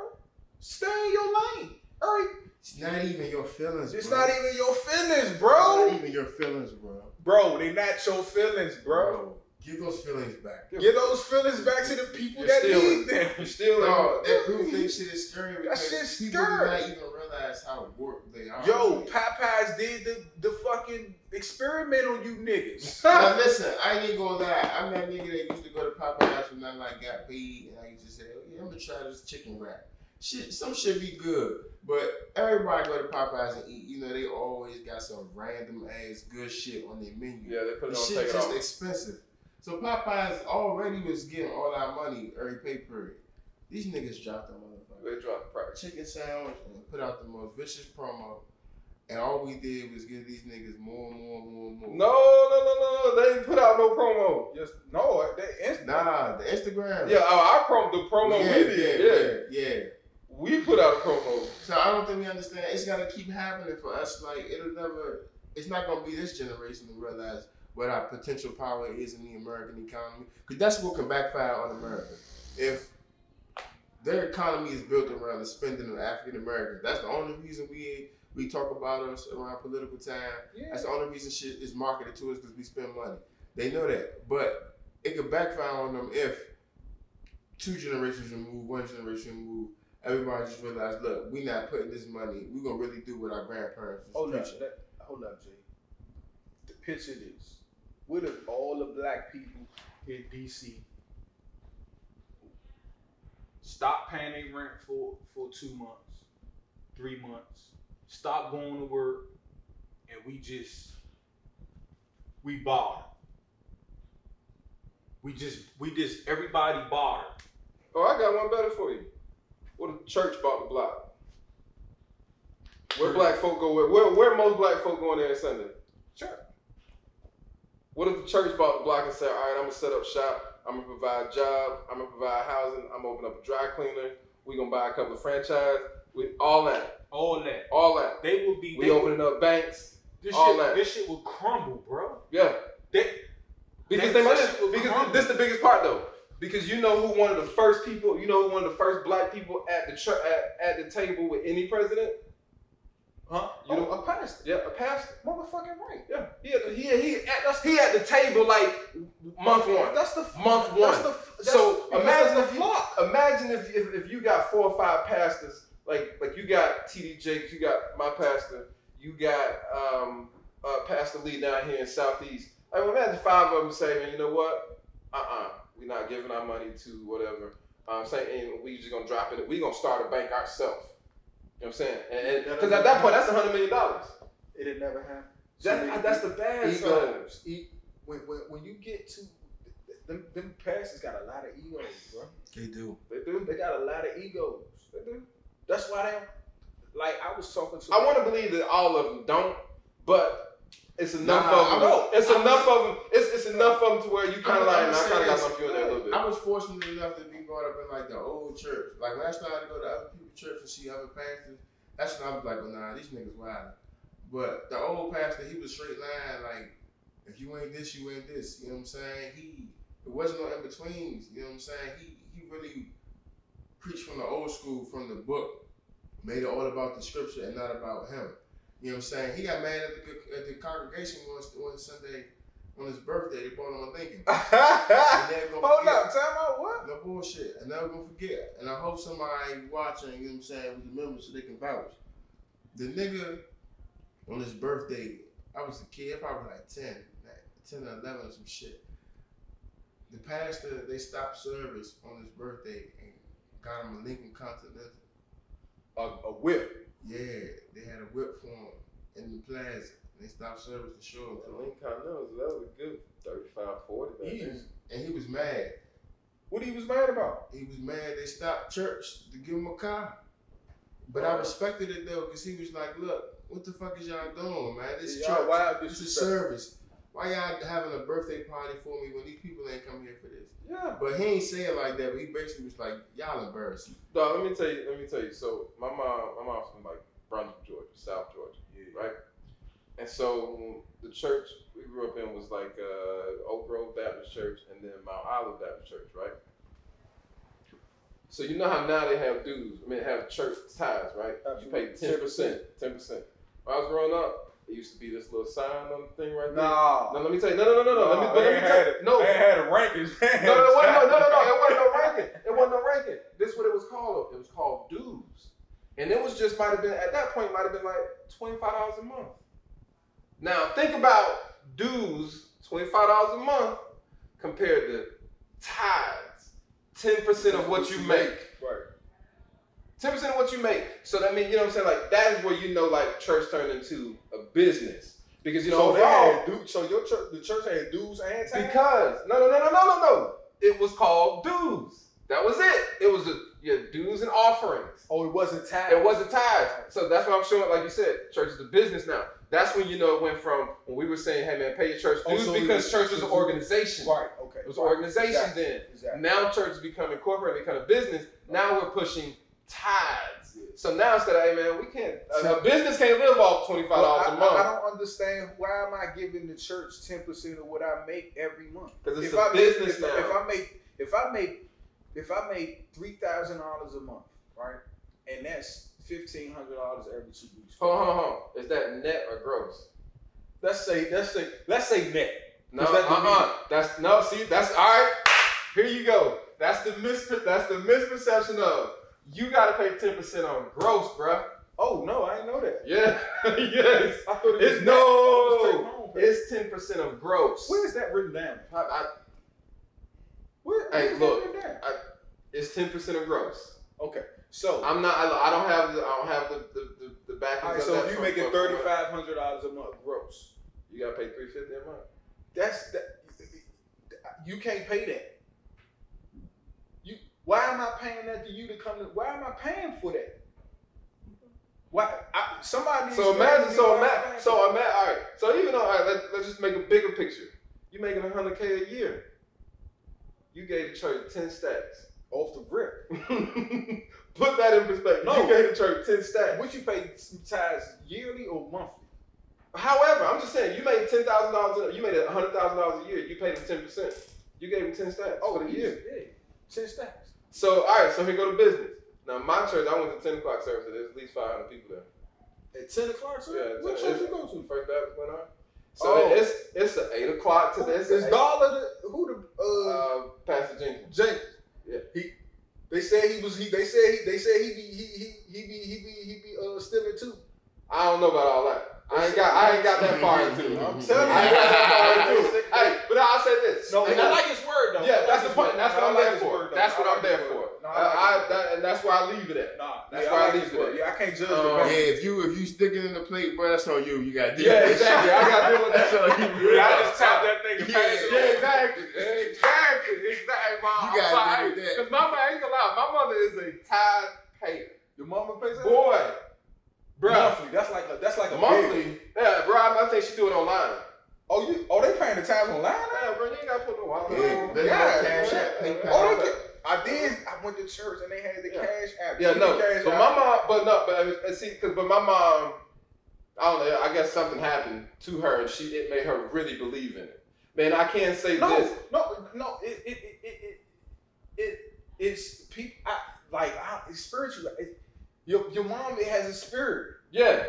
Stay in your lane. Right. It's not even your feelings. It's bro. not even your feelings, It's bro. Not even your feelings, bro. Bro, they not your feelings, bro. Give those feelings back. Get those feelings back to the people You're that stealing. need them. You still No, that group thing shit is scary That because shit's people don't even realize how warped they are. Yo, Popeyes did the, the fucking experiment on you niggas. [LAUGHS] now listen, I ain't gonna lie. I'm that nigga that used to go to Popeyes when I like got paid, and I used to say, "Oh yeah, I'm gonna try this chicken wrap." Shit, some shit be good, but everybody go to Popeyes and eat. You know, they always got some random ass good shit on their menu. Yeah, they put The it on shit take it just off. expensive. So Popeyes already was getting all our money every pay period. These niggas dropped the motherfucker. They dropped the price. Chicken sandwich and put out the most vicious promo. And all we did was give these niggas more and more and more and more. No, no, no, no, no. They didn't put out no promo. Just no, they inst- Nah, the Instagram. Yeah, our, our promo, the promo yeah, we did. Yeah. yeah, yeah. we put out a promo. So I don't think we understand. It's gotta keep happening for us. Like it'll never. It's not gonna be this generation to realize what our potential power is in the American economy, because that's what can backfire on America. If their economy is built around the spending of African Americans, that's the only reason we we talk about us around political time. yeah. That's the only reason shit is marketed to us because we spend money. They know that, but it could backfire on them if two generations remove, one generation remove. Everybody just realize, look, we're not putting this money. We're gonna really do what our grandparents Hold up, that, hold up, Jay. The picture this. What if all the black people in DC stop paying their rent for for two months, three months, stop going to work, and we just we barter. We just we just everybody barter. Oh, I got one better for you. What if the church bought the block? Where black folk go? Where, where, most black folk going there on Sunday? Sure. What if the church bought the block and said, all right, I'm gonna set up shop. I'm gonna provide a job. I'm gonna provide housing. I'm gonna open up a dry cleaner. We gonna buy a couple of franchise. We all that, All that. all that. They will be We opening up banks. this all shit that. this shit would crumble, bro. Yeah, They, because they might. Because crumble. this is the biggest part though. Because you know who one of the first people, you know who one of the first black people at the church at, at the table with any president. Huh? You You know- a pastor. Yeah, a pastor. Motherfucking right. Yeah, he at the, he he at, that's, he at the table like month one. That's the Month one. that's. The, that's So imagine if the you- flock. Imagine if, if if you got four or five pastors, like like you got TD Jakes, you got my pastor, you got um uh, Pastor Lee down here in Southeast. Like imagine five of them say, man, you know what? Uh uh-uh, uh, we are not giving our money to whatever. I'm saying we just gonna drop it. We gonna start a bank ourselves. You know what I'm saying? Because at that point, that's a hundred million dollars. It'd never happen. That, that's the bad side. egos. E- when, when, when you get to them, them pastors got a lot of egos, bro. They do. They do. They got a lot of egos. They do. That's why they like I was talking to I want to believe that all of them don't, but it's enough Nah, of them. I was- it's I enough of them. It's, it's enough of them to where you kind of like, I kind of got my on that a little bit. I was fortunate enough to be brought up in like the old church. Like when I started to go to other people's church and see other pastors, that's when I was like, well, nah, these niggas wild. But the old pastor, he was straight line. Like, if you ain't this, you ain't this. You know what I'm saying? He, it wasn't no in betweens. You know what I'm saying? He, he really preached from the old school, from the book, made it all about the scripture and not about him. You know what I'm saying? He got mad at the, at the congregation one, one Sunday on his birthday. They bought him a Lincoln. [LAUGHS] Hold forget. up, time out. What? No bullshit. I'm never gonna forget. And I hope somebody watching, you know what I'm saying, member so they can vouch. The nigga on his birthday, I was a kid, probably like 10, like 10 or 11 or some shit. The pastor, they stopped service on his birthday and got him a Lincoln Continental. A, a whip. Yeah, they had a whip for him in the plaza. And they stopped service to show him The to him. Lincoln Continental, that was a good 35, 40 back He then. was, And he was mad. what he was mad about? he was mad they stopped church to give him a car. But I respected it though, because he was like, look, what the fuck is y'all doing, man? This Y'all church, wild this is service. Why y'all having a birthday party for me when these people ain't come here for this? Yeah. But he ain't saying like that, but he basically was like, y'all embarrassing. No, let me tell you. Let me tell you. So my mom, my mom's from like Brunswick, Georgia, South Georgia, Yeah. right? And so the church we grew up in was like uh, Oak Grove Baptist Church and then Mount Olive Baptist Church, right? So you know how now they have dues. I mean, have church tithes, right? You pay ten percent, ten percent. When I was growing up, there used to be this little sign on the thing right there. Nah. No, let me tell you. No, no, no, no, no. Let me, but let me tell you. No, They had a rankings. no, no, it wasn't, no, no, no, no, it wasn't no ranking. It wasn't no ranking. This is what it was called. It was called dues. And it was just might have been at that point might have been like twenty five dollars a month. Now think about dues, twenty five dollars a month compared to tithes, ten percent of what you make. Ten percent of what you make. So that means you know what I'm saying. Like that is where you know like church turned into a business because you know so they overall had du- so your church, the church had dues and taxes. because no no no no no no no. It was called dues. That was it. It was a, your dues and offerings. oh, it wasn't tax. It wasn't tithes. So that's what I'm showing. Like you said, church is a business now. That's when you know it went from when we were saying, "Hey man, pay your church Oh, dues," so because church was an organization. Right. Okay. It was an right. organization Exactly. then. Exactly. Now church is becoming corporate, becoming a business. Now we're pushing tithes. So now instead of, hey man, we can't. Uh, a, a business can't live off twenty five Well, dollars I, a month. I, I don't understand why am I giving the church ten percent of what I make every month? 'Cause it's if a I business make, now. If I make if I make if I make three thousand dollars a month, right, and that's fifteen hundred dollars every two weeks. Hold on, hold on, hold on. Is that net or gross? Let's say let's say let's say net. No, that uh-uh. That's no. See, that's all right. Here you go. That's the mis. That's the misperception of you got to pay ten percent on gross, bruh. Oh no, I didn't know that. Yeah. [LAUGHS] yes. I thought it was It's no. Take home pay. It's ten percent of gross. Where is that written down? I, I, Where, Hey, where is look. down? it's ten percent of gross. Okay, so I'm not. I, I don't have the. I don't have the the the, the backings all right, so if you making thirty five hundred dollars a month gross, you gotta pay three fifty a month. that's that. You can't pay that. Why am I paying that to you to come to? Why am I paying for that? Why I, somebody? So imagine. So I'm imagine. So imagine. All right. So even though, all right, let, let's just make a bigger picture. You're making a hundred k a year. You gave the church ten stacks. off the rip. [LAUGHS] Put that in perspective. No. You gave the church ten stacks. Would you pay some tithes yearly or monthly? However, I'm just saying, you made ten thousand dollars. You made hundred thousand dollars a year. You paid them ten percent. You gave them ten stacks oh, for the year. yeah, ten stacks. So all right. So here go to business. Now my church, I went to ten o'clock service. There's at least five hundred people there. At ten o'clock, sir. Yeah, what 10 church you go to? First Baptist went on. So Oh. it's it's a eight o'clock to this. is Dollar the who the uh, uh, Pastor Jenkins. James? Yeah. He. They said he was. He. They said he. They said he be. He. He. He be. He be. He be. Uh, stealing too. I don't know about all that. I ain't got I ain't got that far into it. I'm telling you. I ain't got that far into it. [LAUGHS] Hey, but I'll say this. No, And I I- like his word though. yeah, that's the point. That's what I I'm there for. That's what I'm there for. No, I I, that, and that's where I leave it at. Nah, That's yeah, why I I leave it at. Yeah, I can't judge Um. Yeah, if you if you stick it in the plate, bro, that's on you. You got to Yeah, exactly. I got to deal with that. That's on you. Yeah, I just tap that thing and Yeah, pass it Yeah, on. exactly. Exactly. Exactly. Mom. You gotta sorry. deal with that. Because my mother, ain't gonna lie, my mother is a tithe payer. Your mama pays that? Boy. Bruh. Monthly. That's like a. That's like a bill. Monthly. Yeah, bro. I, think she do it online. Oh, you? Oh, they paying the tithes online? Yeah, bro, you ain't gotta put no wallet. Yeah, they Yeah, cash app, Oh, they can- I did. I went to church and they had the Yeah. cash app. Yeah, no, cash but app. my mom, but no, but uh, see, cause but my mom, I don't know. I guess something happened to her, and she it made her really believe in it. Man, I can't say No, this. no, no. It, it, it, it, it, it it's people. I, like I, it's spiritual. It, your your mom it has a spirit. Yeah,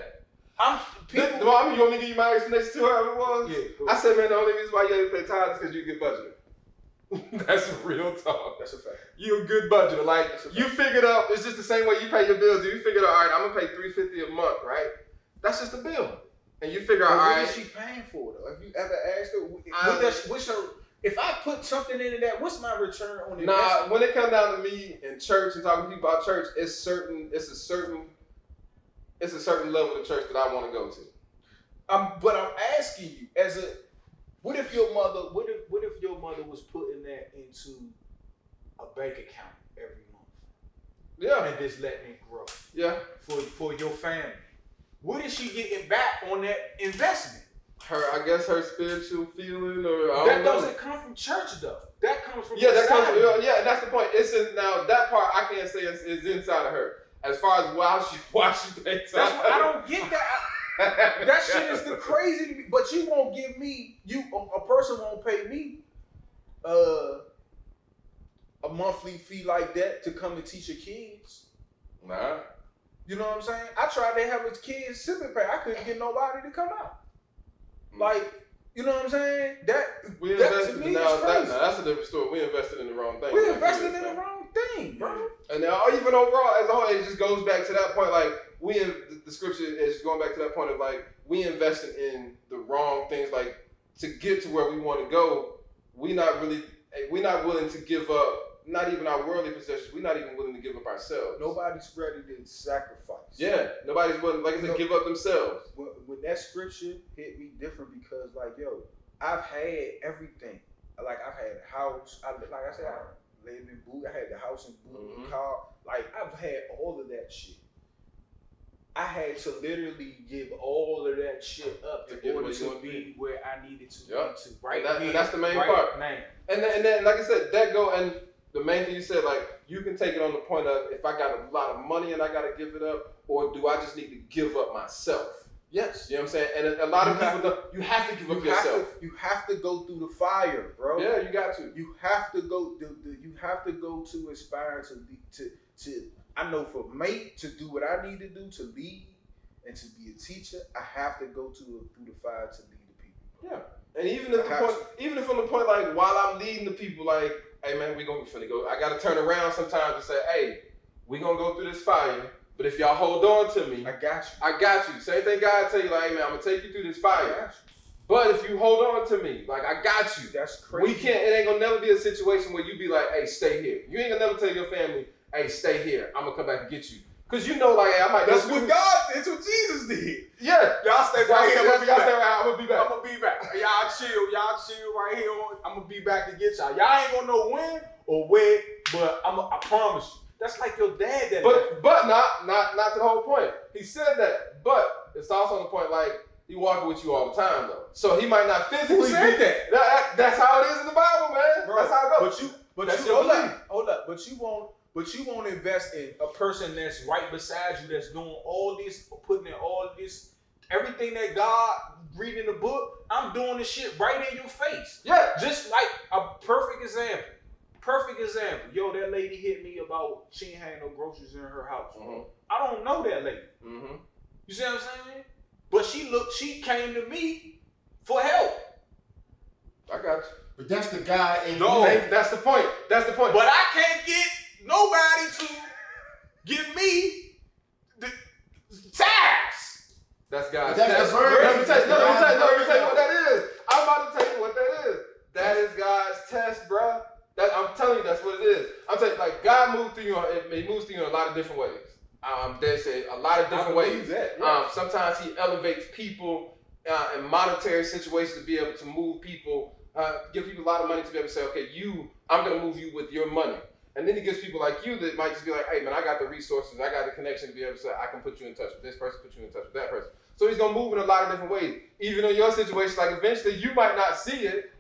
I'm This- people. well, I mean, you want me to give you my explanation to her? It was. yeah, I said, man, the only reason why you ain't pay tithes is because you get budgeted. [LAUGHS] That's real talk. that's a fact. You a good budgeter. Like That's a you figured out it's just the same way you pay your bills. You figured out, all right, I'm gonna pay three fifty a month, right? That's just the bill. And you figure out, But all what right, is she paying for though? Have you ever asked her? What I- does what's her? If I put something into that, what's my return on Nah, investment? when it comes down to me in church and talking to people about church, it's certain. It's a certain. It's a certain level of church that I want to go to. I'm, but I'm asking you, as a, what if your mother, what if, what if your mother was putting that into a bank account every month Yeah, and just letting it grow yeah. for for your family? What is she getting back on that investment? Her, I guess her spiritual feeling, or I That don't know. doesn't come from church though. That comes from Yeah, that comes. From, yeah, that's the point. It's in, now that part I can't say is, is inside of her. As far as why she [LAUGHS] why she. That's what, I don't get that. I- that shit is the [LAUGHS] crazy to me. But you won't give me you a, a person won't pay me uh a monthly fee like that to come and teach your kids. Nah. You know what I'm saying? I tried to have a kids sipping pay. I couldn't get nobody to come out. Mm. Like, you know what I'm saying? That We that invested. to me now, is that, now, that's a different story. We invested in the wrong thing. we invested in the wrong thing, bro. And now, even overall, as a whole, it just goes back to that point. Like we, in, the, the scripture is going back to that point of like we invested in the wrong things. Like to get to where we want to go, we not really, eh, we not willing to give up. Not even our worldly possessions. We're not even willing to give up ourselves. Nobody's ready to sacrifice. Yeah, nobody's willing, like I said, give up themselves. when, when that scripture hit me different because like yo, I've had everything. Like I've had a house. I like I said, I lived in boot. I had the house in boot, Mhm. car. Like I've had all of that shit. I had to literally give all of that shit up To in order to be be. where I needed to Yup. be to right And that- and that's the main right part. now. And then, and then, like I said, that go and the main thing you said, like you can take it on the point of if I got a lot of money and I got to give it up, or do I just need to give up myself? Yes. You know what I'm saying? And a, a lot of people, don't, you have to give You up yourself. to you have to go through the fire, bro. Yeah, you got to. You have to go. The, the, you have to go to aspire to be to to. I know for me to do what I need to do to lead and to be a teacher, I have to go to through the fire to lead the people. Yeah. And even if the point, even if on the point like while I'm leading the people, like, hey man, we gonna be finna go. I gotta turn around sometimes and say, hey, we gonna go through this fire. But if y'all hold on to me, I got you. I got you. Same thing God tell you, like, hey man, I'm gonna take you through this fire. But if you hold on to me, like I got you. That's crazy. We can't. It ain't gonna never be a situation where you be like, "Hey, stay here." You ain't gonna never tell your family, "Hey, stay here. I'm gonna come back and get you," because you know, like, I might. That's what God. That's what Jesus did. Yeah. Y'all stay Y'all right here. I'm y'all gonna be stay right. I'm gonna be back. I'm gonna be back. Y'all chill. Y'all chill right here. I'm gonna be back to get y'all. Y'all ain't gonna know when or where, but I'm. I promise you. That's like your dad. That But but not not not the whole point. He said that, but it's also on the point like he walking with you all the time though. So he might not physically. Who said be- that? That- that- That's how it is in the Bible, man. Bro, that's how it goes. But you, but That's you, hold up, hold up. But you won't, but you won't invest in a person that's right beside you, that's doing all this, putting in all this, everything that God reading the book. I'm doing this shit right in your face. yeah. Just like a perfect example. Perfect example. Yo, that lady hit me about she ain't had no groceries in her house. Mhm. I don't know that lady. Mm-hmm. You see what I'm saying? But she looked, she came to me for help. I got you. But that's the guy in No. you. Thank- That's the point. That's the point. But I can't get nobody to give me the tax. That's God's That's the test. burden. Let me tell you, no, let me tell you, no, let me tell you what that is. I'm about to tell you what that is. That is God's test, bruh. That I'm telling you, that's what it is. I'm telling you, like God moves through you. On, He moves through you in a lot of different ways. Um, they say a lot of different ways. that. Um, sometimes He elevates people uh, in monetary situations to be able to move people, uh, give people a lot of money to be able to say, okay, you, I'm gonna move you with your money. And then he gets people like you that might just be like, hey man, I got the resources, I got the connection to be able to say, I can put you in touch with this person, put you in touch with that person. So he's gonna move in a lot of different ways. Even in your situation, like eventually you might not see it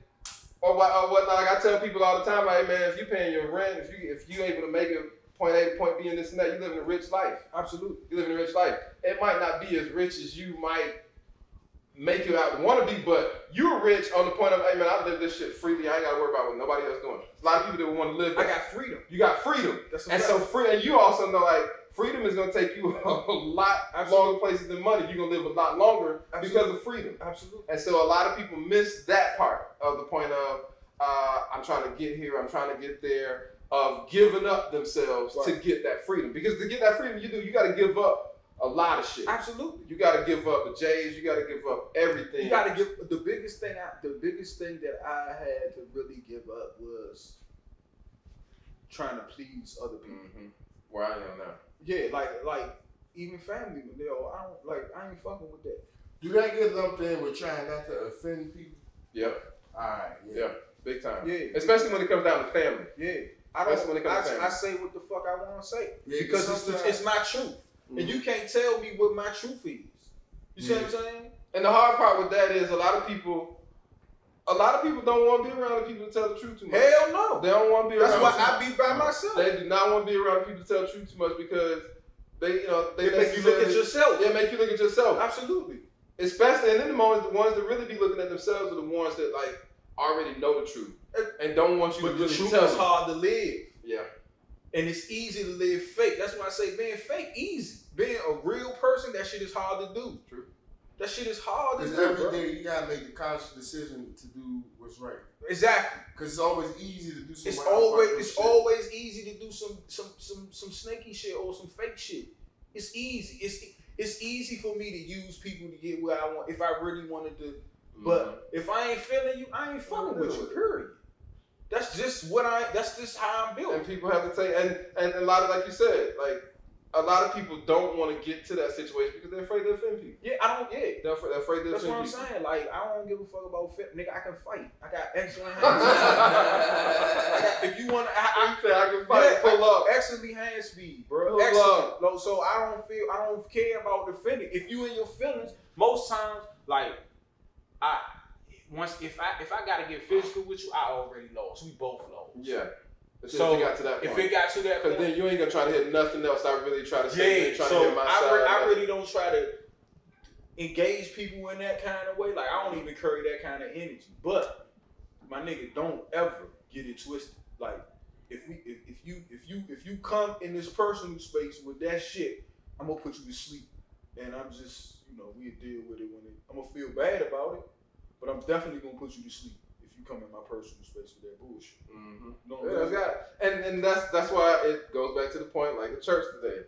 or what whatnot. Like I tell people all the time, like man, if you're paying your rent, if you if you able to make it point A to point B and this and that, you're living a rich life. Absolutely. you're living a rich life. It might not be as rich as you might make you out want to be, but you're rich on the point of, hey man, I live this shit freely. I ain't gotta worry about what nobody else doing. A lot of people that want to live. I got freedom. you got freedom, That's and so free. And you also know like freedom is gonna take you [LAUGHS] a lot Absolutely. longer places than money. You're gonna live a lot longer because of freedom. Absolutely. And so a lot of people miss that part of the point of uh, I'm trying to get here, I'm trying to get there, of giving up themselves to get that freedom. Because to get that freedom, you do you got to give up a lot of shit. Absolutely. You got to give up the J's. You got to give up everything. You gotta give the biggest thing. I, the biggest thing that I had to really give up was trying to please other people. Mhm. Where I am now. Yeah, like like even family. You know, I don't like. I ain't fucking with that. Do that get lumped in with trying not to offend people? Yep. All right. Yeah. Big time. Yeah, Especially when it comes down to family. yeah. I don't. when it comes to family. I say what the fuck I want to say Yeah, because it's, sometimes- it's my truth, and you mm. can't tell me what my truth is. You see what I'm mm. saying? And the hard part with that is a lot of people, a lot of people don't want to be around the people to tell the truth too much. Hell no. They don't want to be That's around. That's why people- I be by myself. They do not want to be around people to tell the truth too much because they, you know, they It make you look at yourself. Yeah, make you look at yourself. Absolutely. Especially, and then the ones, the ones that really be looking at themselves are the ones that like already know the truth eh, and don't want you But to the really truth tell is them. hard to live. Yeah, And it's easy to live fake. That's why I say being fake easy. Being a real person, that shit is hard to do. True. That shit is hard to do. every day you gotta make the conscious decision to do what's right. Exactly. Because it's always easy to do some. It's always it's shit. always easy to do some some some some snaky shit or some fake shit. It's easy. It's it's easy for me to use people to get where I want if I really wanted to. But mm-hmm. if I ain't feeling you, I ain't fucking with you. Period. That's just what I. That's just how I'm built. and people have to take and and a lot of like you said, like a lot of people don't want to get to that situation because they're afraid to offend people. Yeah, I don't. Yeah, They're afraid, they're afraid to That's what I'm people. saying. Like, I don't give a fuck about fit. Nigga, I can fight. I got excellent hands. [LAUGHS] I got, if you want, I, I, said I can I fight, yeah, pull up. excellent hand speed, bro. Pull excellent. up. So I don't feel, I don't care about defending. If you in your feelings, most times, like, I once if I if I gotta get physical with you, I already lost. We both lost. Yeah. So, if it got to that If it got to that Because point, then you ain't gonna try to hit nothing else. I really try to say yeah. trying So to hit my I, side. re- I really don't try to engage people in that kind of way. Like I don't even carry that kind of energy. But my nigga, don't ever get it twisted. Like if we if, if you if you if you come in this personal space with that shit, I'm gonna put you to sleep. And I'm just you know we'll deal with it when it. I'm gonna feel bad about it, but I'm definitely gonna put you to sleep if you come in my personal space with that bullshit. Mhm. You know what Yeah, I'm that's saying? got and and that's that's why it goes back to the point like the church today.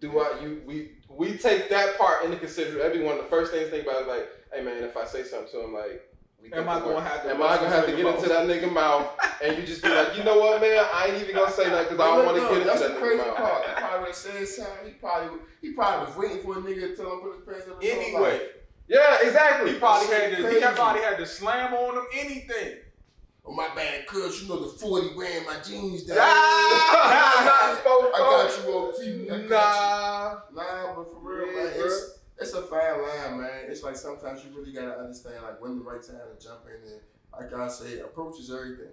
Do I you we we take that part into consideration. That'd be one of the first things to think about is like, hey man, if I say something to him like Am I gonna have to Am I gonna have to get into that nigga mouth and you just be like, you know what, man? I ain't even gonna say that because I don't want to Look, get into That's that the nigga crazy mouth. part. He probably would have said something. He probably he probably was waiting for a nigga to tell him put his pants up. Anyway, life. Yeah, exactly. he probably had shit to. He probably had to slam on him anything. Oh my bad, cuz you know the forty wearing my jeans down. Nah, [LAUGHS] I got you OT. I got Nah. you. Nah, but for real, Yeah, man, it's it's a fine line, man. It's like sometimes you really gotta understand like when the right time to jump in and like I say, approach is everything.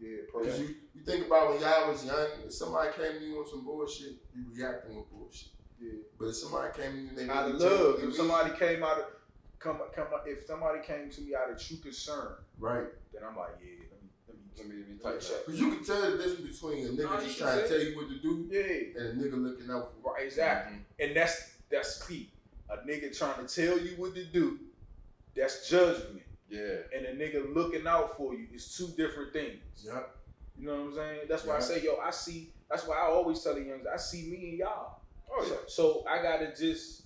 Yeah, Because you, you think about when y'all was young, if somebody came to you on some bullshit, you reacting with bullshit. Yeah. But if somebody came to you and they out really of love. If somebody came out of come come if somebody came to me out of true concern, right. then I'm like, yeah, let me let me Let me be let me check. Because you can tell the difference between a nigga Nah, you just trying to tell you what to do Yeah, and a nigga looking out for you. right, exactly. Mm-hmm. And that's that's key. A nigga trying to tell you what to do, that's judgment. Yeah. And a nigga looking out for you is two different things. Yep. You know what I'm saying? That's why I say, yo, I see. That's why I always tell the youngs, I see me and y'all. Oh So, yeah. so I gotta just,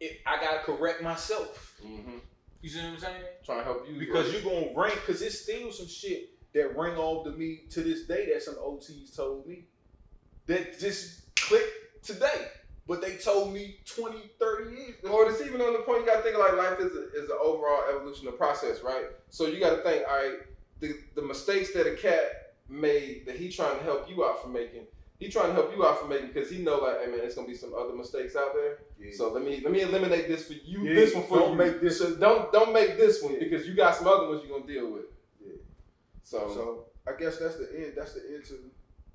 it, I gotta correct myself. Mm-hmm. You see what I'm saying? Trying to help you Because you're gonna ring, because it's still some shit that ring off to me to this day that some OTs told me that just clicked today. But they told me 20, 30 years ago. Or it's even on the point you gotta think of like life is a, is an overall evolutionary process, right? So you gotta think, all right, the, the mistakes that a cat made that he trying to help you out from making. He trying to help you out from making because he know like, hey man, there's gonna be some other mistakes out there. Yeah. So let me let me eliminate this for you. Yeah, this one for don't you. make this- So don't don't make this one because you got some other ones you're gonna deal with. Yeah. So, So I guess that's the end. That's the end to.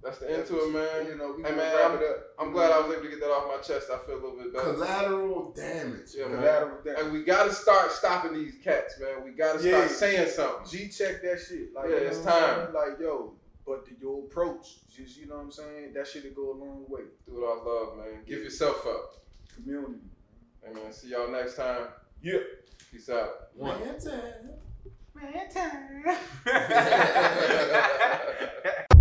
that's the end to it, man. You know, we Hey, man, wrap it up. I'm glad I was able to get that off my chest. I feel a little bit better. Collateral damage. Yeah, man. Collateral damage. And we gotta start stopping these cats, man. We gotta start Yeah. saying something. G check that shit. Like, Yeah, it's time. Like, yo, but the, your approach, just you know what I'm saying. That shit'll go a long way. Do it all love, man. Give Yeah. yourself up. Community. Hey, man. See y'all next time. Yeah. Peace out. One. Man, time. [LAUGHS] [LAUGHS]